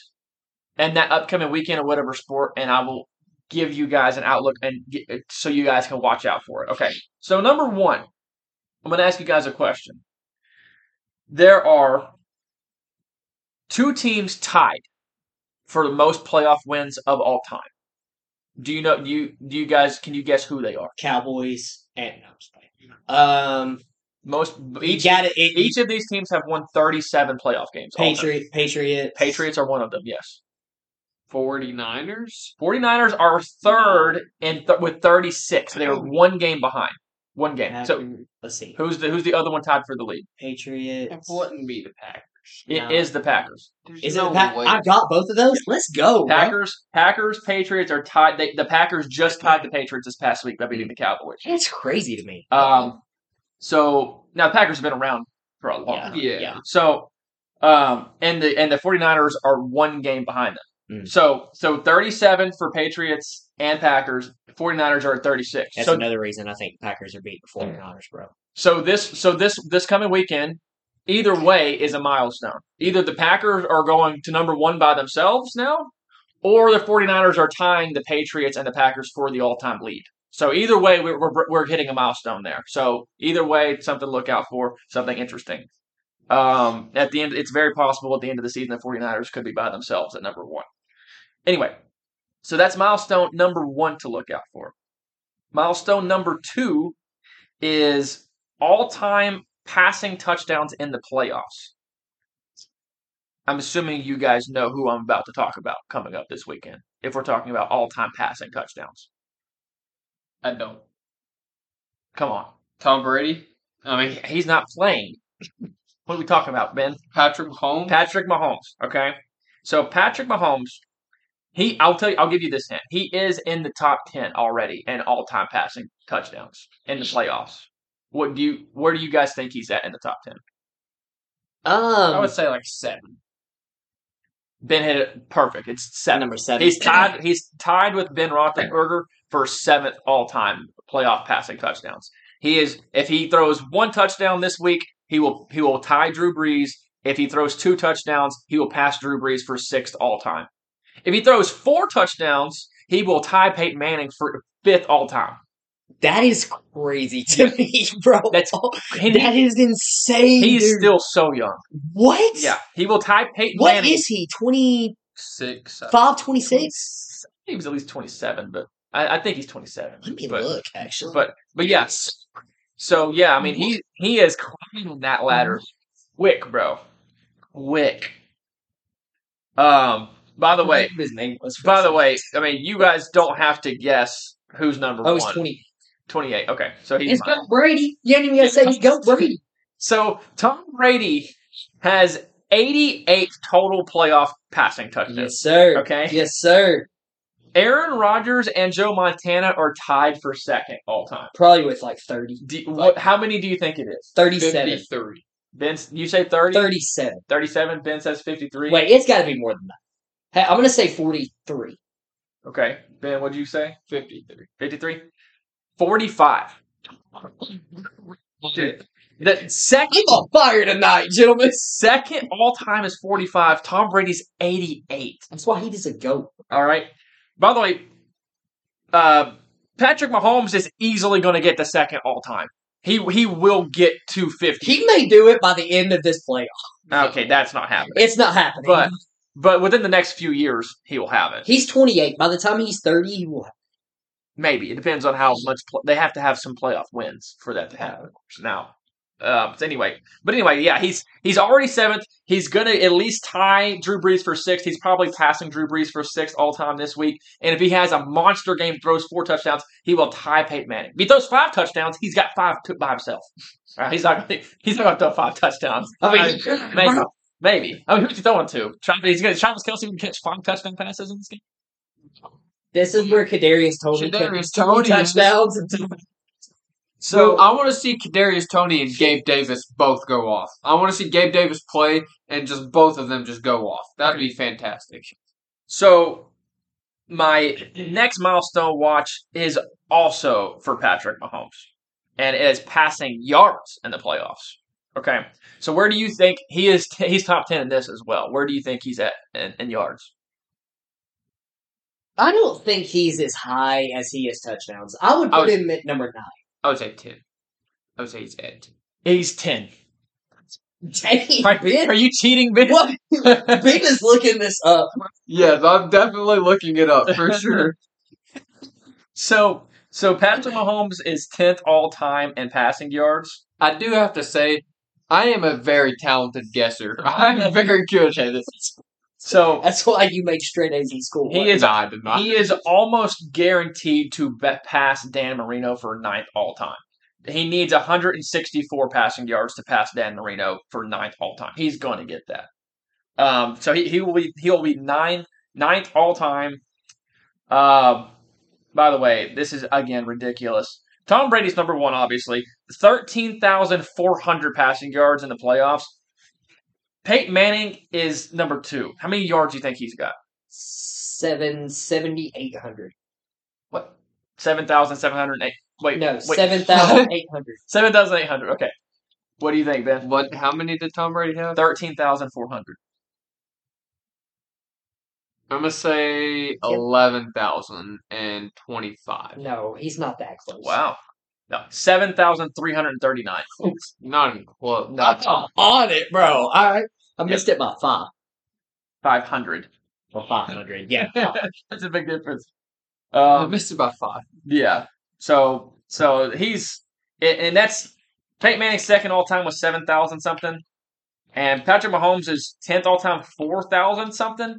in that upcoming weekend or whatever sport and I will give you guys an outlook and get, so you guys can watch out for it. Okay. So number 1, I'm going to ask you guys a question. There are two teams tied for the most playoff wins of all time. Do you know do you do you guys can you guess who they are? Cowboys and no, I'm just playing. Um, Most each got it. it Each of these teams have won 37 playoff games. all time. Patriot, Patriots, Patriots are one of them, yes. 49ers? 49ers are third in th- with 36. They are one game behind. One game. So let's see. who's the who's the other one tied for the lead? Patriots. It wouldn't be the Packers. It is No. the Packers. There's Is it no the Pack? way. I got both of those. Let's go. bro. Packers, Packers, Patriots are tied. They, the Packers just tied the Patriots this past week by beating the Cowboys. That's crazy to me. Um, so now the Packers have been around for a long Yeah. time. Yeah. Yeah. So, um, and the and the 49ers are one game behind them. Mm. So so 37 for Patriots and Packers. 49ers are at 36. That's so another reason I think Packers are beating the 49ers, bro. so this so this this coming weekend, either way is a milestone. Either the Packers are going to number 1 by themselves now or the 49ers are tying the Patriots and the Packers for the all-time lead. So either way we're we're, we're hitting a milestone there. So either way something to look out for, something interesting. Um, at the end, it's very possible at the end of the season the 49ers could be by themselves at number one. Anyway, so that's milestone number one to look out for. Milestone number two is all time passing touchdowns in the playoffs. I'm assuming you guys know who I'm about to talk about coming up this weekend, if we're talking about all time passing touchdowns. I don't. Come on. Tom Brady? I mean, He's not playing. What are we talking about, Ben? Patrick Mahomes? Patrick Mahomes. Okay, so Patrick Mahomes, he I'll tell you, I'll give you this hint. He is in the top ten already in all-time passing touchdowns in the playoffs. What do you? Where do you guys think he's at in the top ten? I Um, would say like seven. Ben hit it perfect. It's seven. number seven. He's tied. He's tied with Ben Roethlisberger for seventh all-time playoff passing touchdowns. He is. If he throws one touchdown this week, he will. He will tie Drew Brees. If he throws two touchdowns, he will pass Drew Brees for sixth all-time. If he throws four touchdowns, he will tie Peyton Manning for fifth all-time. That is crazy to me, bro. That's- that is insane. he's dude. still so young. what? Yeah, he will tie Peyton What Manning. is he? 25, Six. 26? He was at least twenty-seven, but I, I think he's twenty-seven. Let me but, look, actually. But but yes. So yeah, I mean he he is climbing that ladder quick, bro. Quick. Um by the way, his name was. by the way, I mean you guys don't have to guess who's number oh, one. he's 20. 28. Okay. So he's It's mine. Goat Brady. You ain't even got to say he's Goat Brady. So Tom Brady has 88 total playoff passing touchdowns. Yes, sir. Okay. Yes, sir. Aaron Rodgers and Joe Montana are tied for second all time. Probably with like 30. Do, what, how many do you think it is? 37. 53. Ben, you say 30? 37. 37. Ben says 53. Wait, it's got to be more than that. Hey, I'm going to say 43. Okay. Ben, what'd you say? 53. 53? 45. The second I'm on fire tonight, gentlemen. second all time is 45. Tom Brady's 88. That's why he is a goat. All right. By the way, uh, Patrick Mahomes is easily going to get the second all time. He he will get 250. He may do it by the end of this playoff. okay, that's not happening. It's not happening. But but within the next few years, he will have it. he's 28. By the time he's 30, he will. Have Maybe it depends on how much pl- they have to have some playoff wins for that to happen. Now, uh, so anyway, but anyway, yeah, he's he's already seventh. He's gonna at least tie Drew Brees for sixth. He's probably passing Drew Brees for sixth all time this week. And if he has a monster game, throws four touchdowns, he will tie Peyton Manning. If he throws five touchdowns, he's got five to, by himself. Right, he's not gonna, he's not gonna throw five touchdowns. I mean, maybe, maybe. I mean, who's he throwing to? Travis, he's gonna Travis Kelce can catch five touchdown passes in this game. This is where Kadarius Toney Kadarius is- touchdowns. And So I want to see Kadarius Tony and Gabe Davis both go off. I want to see Gabe Davis play and just both of them just go off. That'd be fantastic. So my next milestone watch is also for Patrick Mahomes, and it is passing yards in the playoffs. Okay, so where do you think he is? He's top ten in this as well. Where do you think he's at in, in yards? I don't think he's as high as he is touchdowns. I would I put him at number nine. I would say ten. I would say he's at. 10. He's ten. Dang, Are, are you cheating, Ben? What? Ben is looking this up. Yes, I'm definitely looking it up for sure. So so Patrick Mahomes is tenth all time in passing yards. I do have to say, I am a very talented guesser. I'm very good at it. So That's why you make straight A's in school. He is- I did not. He is almost guaranteed to pass Dan Marino for ninth all time. He needs 164 passing yards to pass Dan Marino for ninth all time. He's going to get that. Um, so he, he will be he will be nine ninth all time. Um, by the way, this is again ridiculous. Tom Brady's number one, obviously. Thirteen thousand four hundred passing yards in the playoffs. Peyton Manning is number two. How many yards do you think he's got? seven seventy eight hundred. What? Seven thousand seven hundred eight. Wait, No, wait. seven thousand eight hundred. Seven thousand eight hundred. Okay. What do you think, Ben? What? How many did Tom Brady have? Thirteen thousand four hundred. I'm gonna say eleven thousand and twenty-five. No, he's not that close. Wow. No, seven thousand three hundred thirty-nine. Not even close. I'm on it, bro. All right, I missed it by five. Five hundred. Well, five hundred. Yeah. That's a big difference. I Um, missed it by five. yeah. So, so he's and and that's Peyton Manning's second all time was seven thousand something, and Patrick Mahomes is tenth all time four thousand something.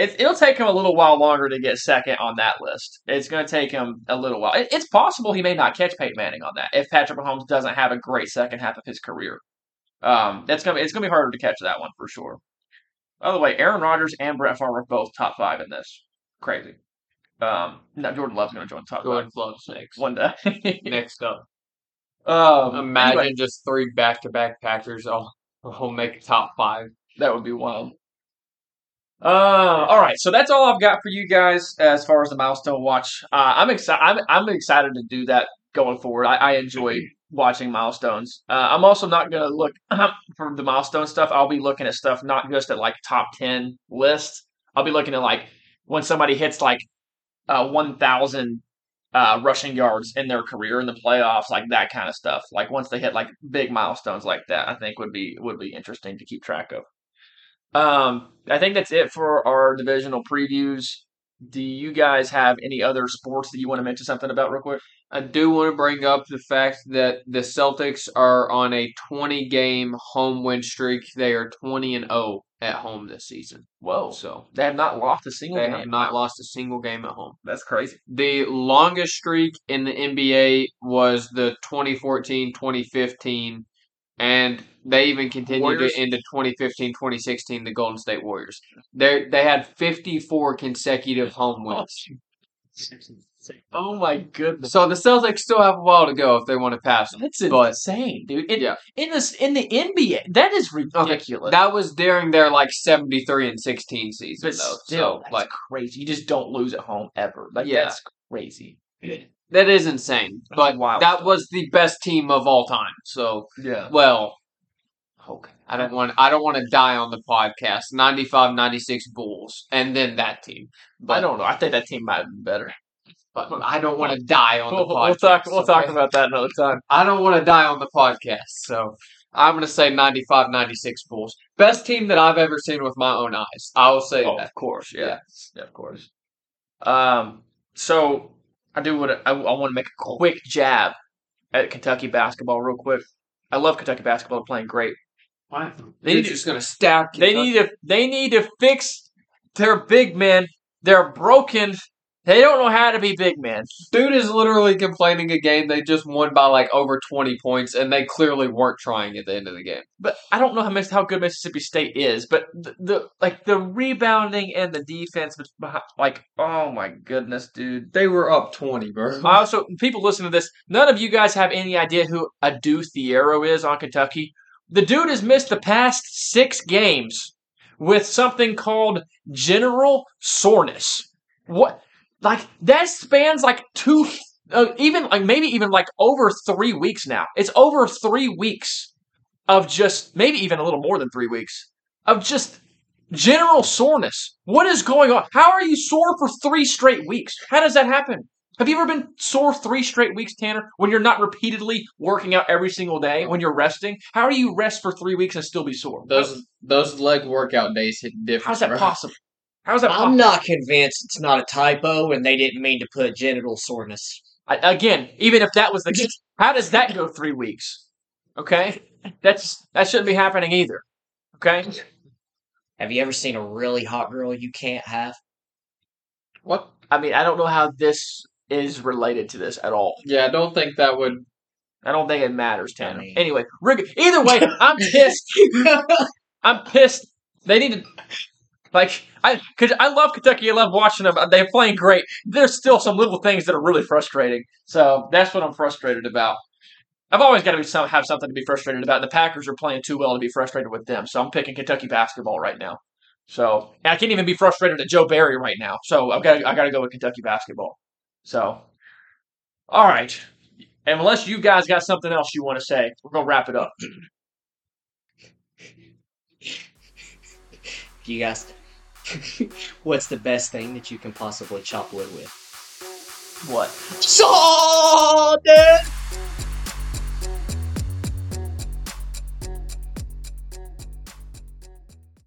It, it'll take him a little while longer to get second on that list. It's going to take him a little while. It, it's possible he may not catch Peyton Manning on that if Patrick Mahomes doesn't have a great second half of his career. Um, that's gonna be, it's gonna be harder to catch that one for sure. By the way, Aaron Rodgers and Brett Favre are both top five in this. Crazy. Um, no, Jordan Love's going to join top Jordan five Love's next. one day. Next up, um, imagine anyway, just three back-to-back Packers all all make top five. that would be wild. Uh, all right, so that's all I've got for you guys as far as the milestone watch. Uh, I'm excited. I'm, I'm excited to do that going forward. I, I enjoy watching milestones. Uh, I'm also not going to look for the milestone stuff. I'll be looking at stuff not just at like top ten lists. I'll be looking at like when somebody hits like uh, 1,000 uh, rushing yards in their career in the playoffs, like that kind of stuff. Like once they hit like big milestones like that, I think would be would be interesting to keep track of. Um, I think that's it for our divisional previews. Do you guys have any other sports that you want to mention something about real quick? I do want to bring up the fact that the Celtics are on a 20 game home win streak. They are 20 and 0 at home this season. Whoa! So They have not lost a single they game. have not lost a single game at home. That's crazy. The longest streak in the NBA was the 2014 2015, and they even continued Warriors? it into 2015 2016, the Golden State Warriors. They they had 54 consecutive home oh, wins. Oh my goodness. So the Celtics still have a while to go if they want to pass them. That's But- insane, dude. In, Yeah. in this in the NBA, that is ridiculous. That was during their like 73 and 16 season but though. still, so that's like crazy. You just don't lose at home ever. Like Yeah. that's crazy. That is insane. But wild that stuff. was the best team of all time. So Yeah. well okay. I don't want I don't want to die on the podcast. 95 96 Bulls and then that team. But I don't know. I think that team might have been better. but I don't want to die on the We'll, podcast. we'll talk. We'll talk okay? about that another time. I don't want to die on the podcast. So I'm going to say 95 96 Bulls. Best team that I've ever seen with my own eyes. I will say Oh, that. of course. Yeah. Yeah. yeah. Of course. Um. So I do want to. I, I want to make a quick jab at Kentucky basketball, real quick. I love Kentucky basketball. They're playing great. They They need- just going to stack. They need to. They need to fix their big men. They're broken. They don't know how to be big men. Dude is literally complaining a game they just won by like over 20 points, and they clearly weren't trying at the end of the game. But I don't know how much how good Mississippi State is. But the, the like the rebounding and the defense behind, like oh my goodness, dude. They were up 20, bro. I also people listen to this. None of you guys have any idea who Adou Thiero is on Kentucky. The dude has missed the past six games with something called general soreness. What? Like that spans like two, uh, even like maybe even like over three weeks now. It's over three weeks of just maybe even a little more than three weeks of just general soreness. What is going on? How are you sore for three straight weeks? How does that happen? Have you ever been sore three straight weeks, Tanner, when you're not repeatedly working out every single day, when you're resting? How do you rest for three weeks and still be sore? Those those leg workout days hit different. How's that bro. possible? How's that I'm not convinced it's not a typo and they didn't mean to put genital soreness. I, again, even if that was the case, how does that go three weeks? Okay, that's that shouldn't be happening either. Okay, Have you ever seen a really hot girl you can't have? What? I mean, I don't know how this is related to this at all. Yeah, I don't think that would. I don't think it matters, Tanner. I mean- Anyway, rig- either way, I'm pissed. I'm pissed. They need to like I cause I love Kentucky. I love watching them. They're playing great. There's still some little things that are really frustrating. So that's what I'm frustrated about. I've always got to be some, have something to be frustrated about. The Packers are playing too well to be frustrated with them. So I'm picking Kentucky basketball right now. So I can't even be frustrated at Joe Barry right now. So I've got I got to go with Kentucky basketball. So all right. Unless you guys got something else you want to say, we're gonna wrap it up. You guys, what's the best thing that you can possibly chop wood with? What? Saw, dude!